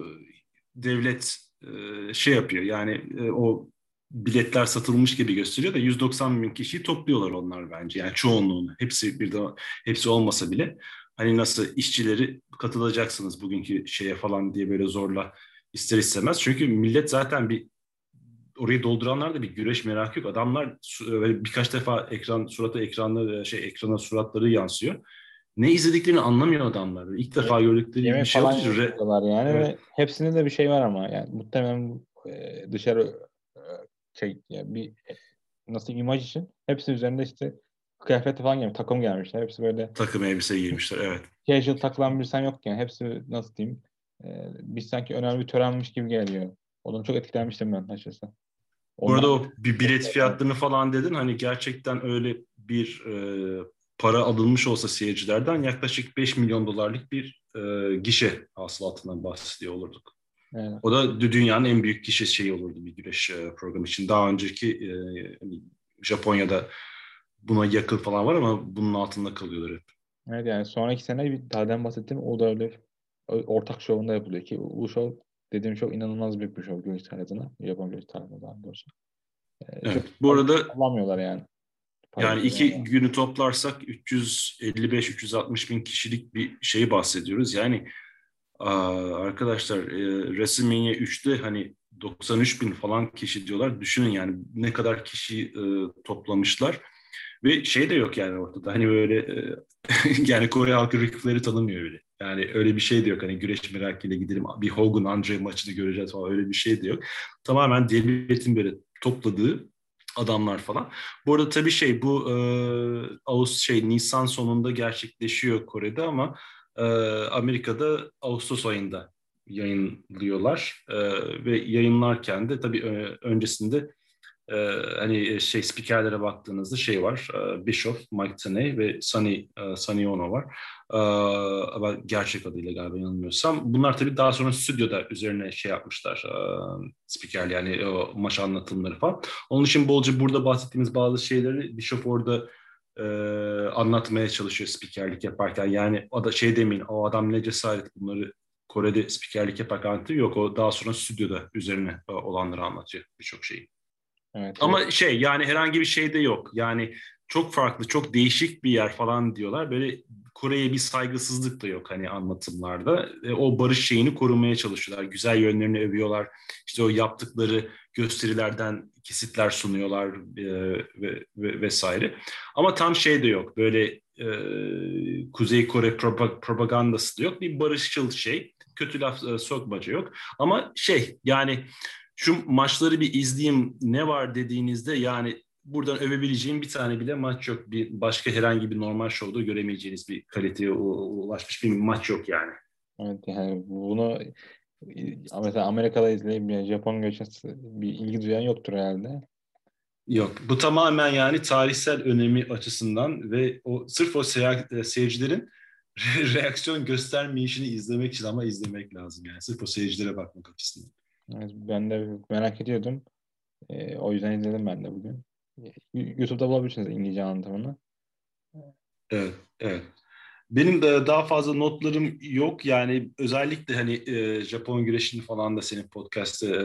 devlet e, şey yapıyor yani e, o biletler satılmış gibi gösteriyor da 190 bin kişiyi topluyorlar onlar bence. Yani çoğunluğunu. Hepsi bir de hepsi olmasa bile hani nasıl işçileri katılacaksınız bugünkü şeye falan diye böyle zorla ister istemez. Çünkü millet zaten bir orayı dolduranlar da bir güreş merakı yok. Adamlar birkaç defa ekran surata ekranları şey ekrana suratları yansıyor. Ne izlediklerini anlamıyor adamlar. İlk defa gördükleri Yemek bir şey falan yani evet. ve hepsinde de bir şey var ama yani muhtemelen dışarı şey yani bir nasıl imaj için hepsi üzerinde işte kıyafet falan gelmiş, takım gelmişler. Hepsi böyle takım elbise giymişler evet. Casual takılan bir sen yok yani. Hepsi nasıl diyeyim? E, biz sanki önemli bir törenmiş gibi geliyor. Ondan çok etkilenmiştim ben açıkçası. Ondan... Burada o bir bilet fiyatlarını falan dedin. Hani gerçekten öyle bir e, para alınmış olsa seyircilerden yaklaşık 5 milyon dolarlık bir e, gişe hasılatından bahsediyor olurduk. Evet. O da dünyanın en büyük kişi şeyi olurdu bir güreş e, programı için. Daha önceki e, hani Japonya'da buna yakın falan var ama bunun altında kalıyorlar hep. Evet yani sonraki sene bir daha bahsettim o da öyle ortak şovunda yapılıyor ki bu şov dediğim şov inanılmaz büyük bir şov güreş tarihine. Japon güreş tarihine daha doğrusu. Ee, evet, bu arada alamıyorlar yani. Yani iki yani. günü toplarsak 355-360 bin kişilik bir şeyi bahsediyoruz. Yani arkadaşlar e, WrestleMania 3'te hani 93 bin falan kişi diyorlar. Düşünün yani ne kadar kişi e, toplamışlar. Ve şey de yok yani ortada. Hani böyle e, yani Kore halkı Ric Flair'i tanımıyor öyle. Yani öyle bir şey de yok. Hani güreş merakıyla gidelim bir Hogan Andre maçını göreceğiz falan öyle bir şey de yok. Tamamen devletin böyle topladığı adamlar falan. Bu arada tabii şey bu e, Ağustos şey Nisan sonunda gerçekleşiyor Kore'de ama e, Amerika'da Ağustos ayında yayınlıyorlar e, ve yayınlarken de tabii öncesinde e, hani şey spikerlere baktığınızda şey var. E, Bishop, Mike Taney ve Sunny, e, Sunny Ono var. E, ama gerçek adıyla galiba yanılmıyorsam. Bunlar tabii daha sonra stüdyoda üzerine şey yapmışlar. E, spiker yani o maç anlatımları falan. Onun için bolca burada bahsettiğimiz bazı şeyleri Bishop orada e, anlatmaya çalışıyor spikerlik yaparken. Yani o da şey demeyin o adam ne cesaret bunları Kore'de spikerlik yaparken anlatıyor. Yok o daha sonra stüdyoda üzerine olanları anlatıyor birçok şeyi. Evet, Ama evet. şey yani herhangi bir şey de yok. Yani çok farklı, çok değişik bir yer falan diyorlar. Böyle Kore'ye bir saygısızlık da yok hani anlatımlarda. E, o barış şeyini korumaya çalışıyorlar. Güzel yönlerini övüyorlar. İşte o yaptıkları gösterilerden kesitler sunuyorlar e, ve, ve vesaire. Ama tam şey de yok. Böyle e, Kuzey Kore propagandası da yok. Bir barışçıl şey. Kötü laf e, sokmaca yok. Ama şey yani şu maçları bir izleyeyim ne var dediğinizde yani buradan övebileceğim bir tane bile maç yok. Bir başka herhangi bir normal şovda göremeyeceğiniz bir kaliteye ulaşmış bir maç yok yani. Evet yani bunu mesela Amerika'da yani Japon geçen bir ilgi duyan yoktur herhalde. Yok. Bu tamamen yani tarihsel önemi açısından ve o sırf o seyircilerin reaksiyon göstermeyişini izlemek için ama izlemek lazım yani. Sırf o seyircilere bakmak açısından. Evet, ben de merak ediyordum. E, o yüzden izledim ben de bugün. YouTube'da bulabilirsiniz İngilizce anlatımını. Evet, evet. Benim de daha fazla notlarım yok. Yani özellikle hani e, Japon güreşini falan da senin podcast'te e,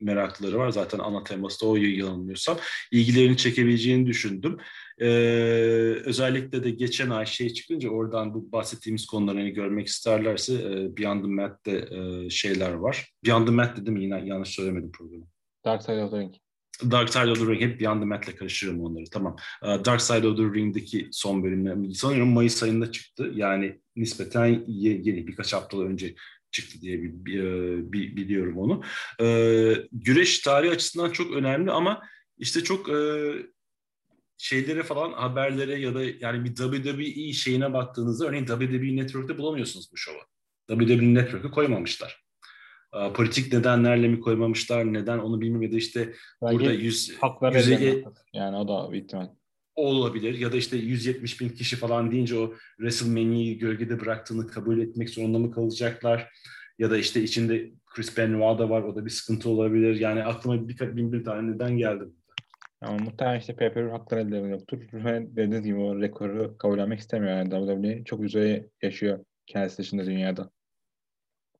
merakları var. Zaten ana teması da o yanılmıyorsam. ilgilerini çekebileceğini düşündüm. E, özellikle de geçen ay şey çıkınca oradan bu bahsettiğimiz konuları hani görmek isterlerse e, Beyond the Mat'te e, şeyler var. Beyond the Mat dedim yine yanlış söylemedim programı. Dark Side of the Ring. Dark Side of the Ring hep Beyond the Mat'le karıştırıyorum onları tamam. Dark Side of the Ring'deki son bölümler sanıyorum Mayıs ayında çıktı. Yani nispeten yeni birkaç hafta önce çıktı diye bir, bir, bir, biliyorum onu. Ee, güreş tarihi açısından çok önemli ama işte çok e, şeylere falan haberlere ya da yani bir WWE şeyine baktığınızda örneğin WWE Network'te bulamıyorsunuz bu şovu. WWE Network'ı koymamışlar politik nedenlerle mi koymamışlar, neden onu bilmiyorum ya da işte Belki burada 100, haklar 150, yani o da bir ihtimal. Olabilir ya da işte 170 bin kişi falan deyince o WrestleMania'yı gölgede bıraktığını kabul etmek zorunda mı kalacaklar? Ya da işte içinde Chris Benoit da var o da bir sıkıntı olabilir. Yani aklıma bir, bin bir tane neden geldi. Ama muhtemelen işte pay hakları elde yoktur. Dediğiniz gibi o rekoru kabul etmek istemiyor. Yani WWE çok üzeri yaşıyor kendisi dışında dünyada.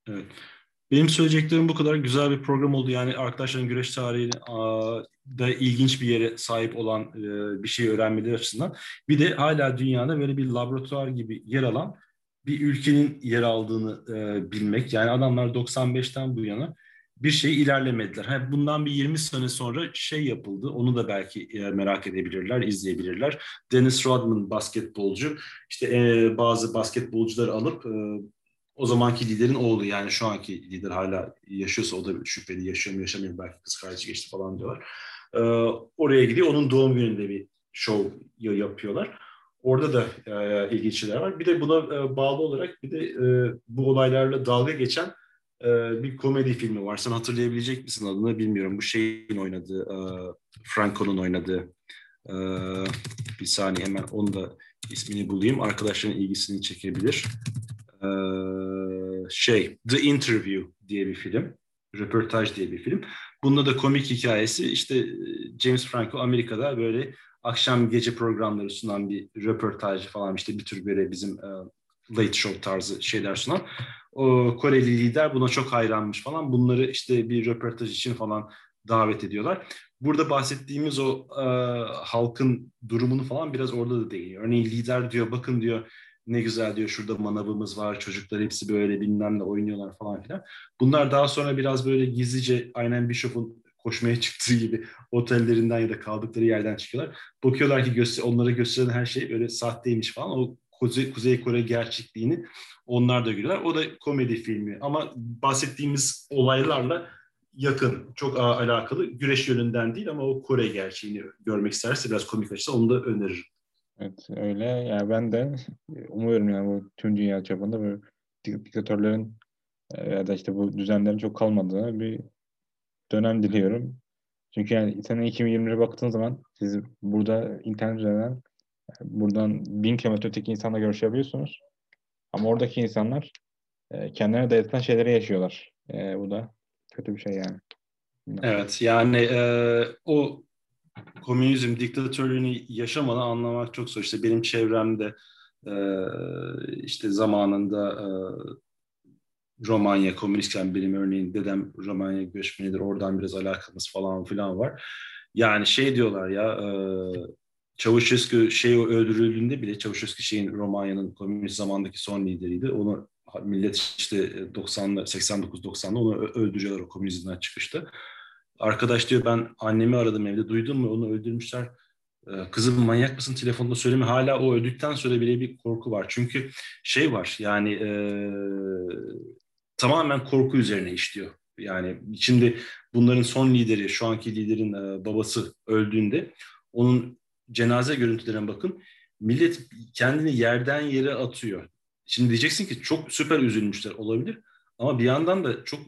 Evet. Benim söyleyeceklerim bu kadar. Güzel bir program oldu. Yani arkadaşların güreş tarihi da ilginç bir yere sahip olan e, bir şey öğrenmeleri açısından. Bir de hala dünyada böyle bir laboratuvar gibi yer alan bir ülkenin yer aldığını e, bilmek. Yani adamlar 95'ten bu yana bir şey ilerlemediler. Ha, bundan bir 20 sene sonra şey yapıldı. Onu da belki e, merak edebilirler, izleyebilirler. Dennis Rodman basketbolcu. İşte bazı basketbolcuları alıp o zamanki liderin oğlu yani şu anki lider hala yaşıyorsa o da şüpheli yaşıyor mu yaşamıyor belki kız kardeşi geçti falan diyorlar. Ee, oraya gidiyor onun doğum gününde bir show yapıyorlar. Orada da e, ilginç şeyler var. Bir de buna e, bağlı olarak bir de e, bu olaylarla dalga geçen e, bir komedi filmi var. Sen hatırlayabilecek misin adını bilmiyorum. Bu şeyin oynadığı, e, Franco'nun oynadığı e, bir saniye hemen onu da ismini bulayım. Arkadaşların ilgisini çekebilir. Ee, şey The Interview diye bir film. Röportaj diye bir film. Bunda da komik hikayesi işte e, James Franco Amerika'da böyle akşam gece programları sunan bir röportaj falan işte bir tür böyle bizim e, late show tarzı şeyler sunan. O Koreli lider buna çok hayranmış falan. Bunları işte bir röportaj için falan davet ediyorlar. Burada bahsettiğimiz o e, halkın durumunu falan biraz orada da değiniyor. Örneğin lider diyor bakın diyor ne güzel diyor şurada manavımız var çocuklar hepsi böyle bilmem ne oynuyorlar falan filan. Bunlar daha sonra biraz böyle gizlice aynen Bishop'un koşmaya çıktığı gibi otellerinden ya da kaldıkları yerden çıkıyorlar. Bakıyorlar ki göster onlara gösteren her şey böyle sahteymiş falan. O Kuzey, Kuzey Kore gerçekliğini onlar da görüyorlar. O da komedi filmi ama bahsettiğimiz olaylarla yakın, çok alakalı. Güreş yönünden değil ama o Kore gerçeğini görmek isterse biraz komik açısı onu da öneririm. Evet öyle. Yani ben de umuyorum yani bu tüm dünya çapında böyle diktatörlerin e, ya da işte bu düzenlerin çok kalmadığı bir dönem diliyorum. Çünkü yani sene 2020'ye baktığın zaman siz burada internet üzerinden buradan bin kilometre öteki insanla görüşebiliyorsunuz. Ama oradaki insanlar e, kendilerine dayatılan şeyleri yaşıyorlar. E, bu da kötü bir şey yani. Evet yani e, o komünizm diktatörlüğünü yaşamadan anlamak çok zor. İşte benim çevremde e, işte zamanında e, Romanya komünistken benim örneğin dedem Romanya göçmenidir oradan biraz alakamız falan filan var. Yani şey diyorlar ya e, Çavuşescu şey öldürüldüğünde bile Çavuşescu şeyin Romanya'nın komünist zamandaki son lideriydi. Onu millet işte 90'lar 89-90'da onu öldürüyorlar o komünizmden çıkışta. Arkadaş diyor ben annemi aradım evde duydun mu onu öldürmüşler. Ee, kızım manyak mısın telefonda söyleme. Hala o öldükten sonra bile bir korku var. Çünkü şey var yani e, tamamen korku üzerine işliyor. Yani şimdi bunların son lideri, şu anki liderin e, babası öldüğünde onun cenaze görüntülerine bakın. Millet kendini yerden yere atıyor. Şimdi diyeceksin ki çok süper üzülmüşler olabilir. Ama bir yandan da çok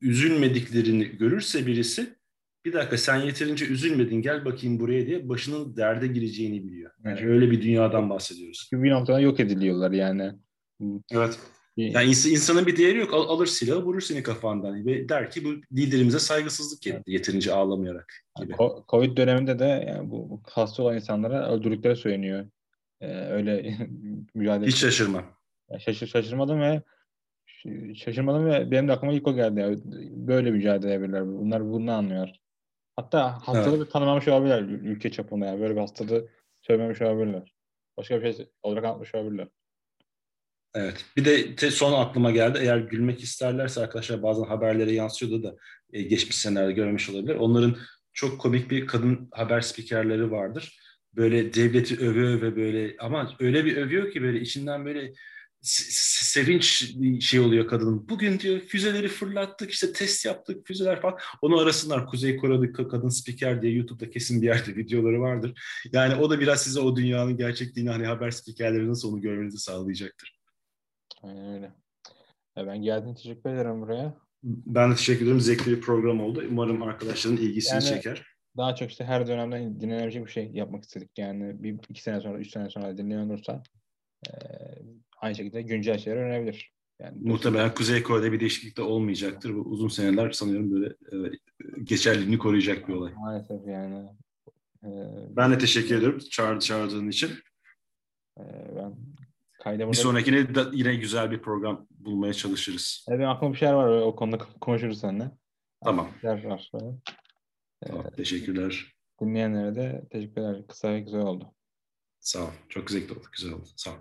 üzülmediklerini görürse birisi bir dakika sen yeterince üzülmedin gel bakayım buraya diye başının derde gireceğini biliyor. Yani evet. öyle bir dünyadan bahsediyoruz. Bir noktada yok ediliyorlar yani. Evet. Yani ins- insanın bir değeri yok. Al- alır silahı vurur seni kafandan ve der ki bu liderimize saygısızlık etti yeterince ağlamayarak gibi. Covid döneminde de yani bu hasta olan insanlara öldürdükleri söyleniyor. Ee, öyle mücadele. Hiç şaşırmam. Şaşır, şaşırmadım ve şaşırmadım ve benim de aklıma ilk o geldi. Yani böyle mücadele edebilirler. Bunlar bunu anlıyor. Hatta hastalığı evet. tanımamış olabilirler ülke çapında yani. Böyle bir hastalığı söylememiş olabilirler. Başka bir şey olarak anlatmış olabilirler. Evet. Bir de son aklıma geldi. Eğer gülmek isterlerse arkadaşlar bazen haberlere yansıyordu da e, geçmiş senelerde görmüş olabilir. Onların çok komik bir kadın haber spikerleri vardır. Böyle devleti öve öve böyle ama öyle bir övüyor ki böyle içinden böyle sevinç şey oluyor kadının. Bugün diyor füzeleri fırlattık işte test yaptık füzeler falan. Onu arasınlar Kuzey Kore'de kadın spiker diye YouTube'da kesin bir yerde videoları vardır. Yani o da biraz size o dünyanın gerçekliğini hani haber spikerleri nasıl onu görmenizi sağlayacaktır. Aynen öyle. Ya ben geldiğin teşekkür ederim buraya. Ben de teşekkür ederim. Zevkli bir program oldu. Umarım arkadaşların ilgisini yani, çeker. Daha çok işte her dönemden dinlenebilecek bir şey yapmak istedik. Yani bir iki sene sonra, üç sene sonra dinleyen olursa e, aynı şekilde güncel şeyler öğrenebilir. Yani Muhtemelen Kuzey Kore'de bir değişiklik de olmayacaktır. Bu uzun seneler sanıyorum böyle e, geçerliliğini koruyacak bir olay. Maalesef yani. E, ben de teşekkür ediyorum çağır, çağırdığın için. E, ben kayda Bir sonrakine de yine güzel bir program bulmaya çalışırız. Evet, aklıma bir şeyler var o konuda konuşuruz seninle. Tamam. Şeyler var. Tamam, ee, teşekkürler. Dinleyenlere de teşekkürler. Kısa ve güzel oldu. Sağ ol. Çok zevkli oldu. Güzel oldu. Sağ ol.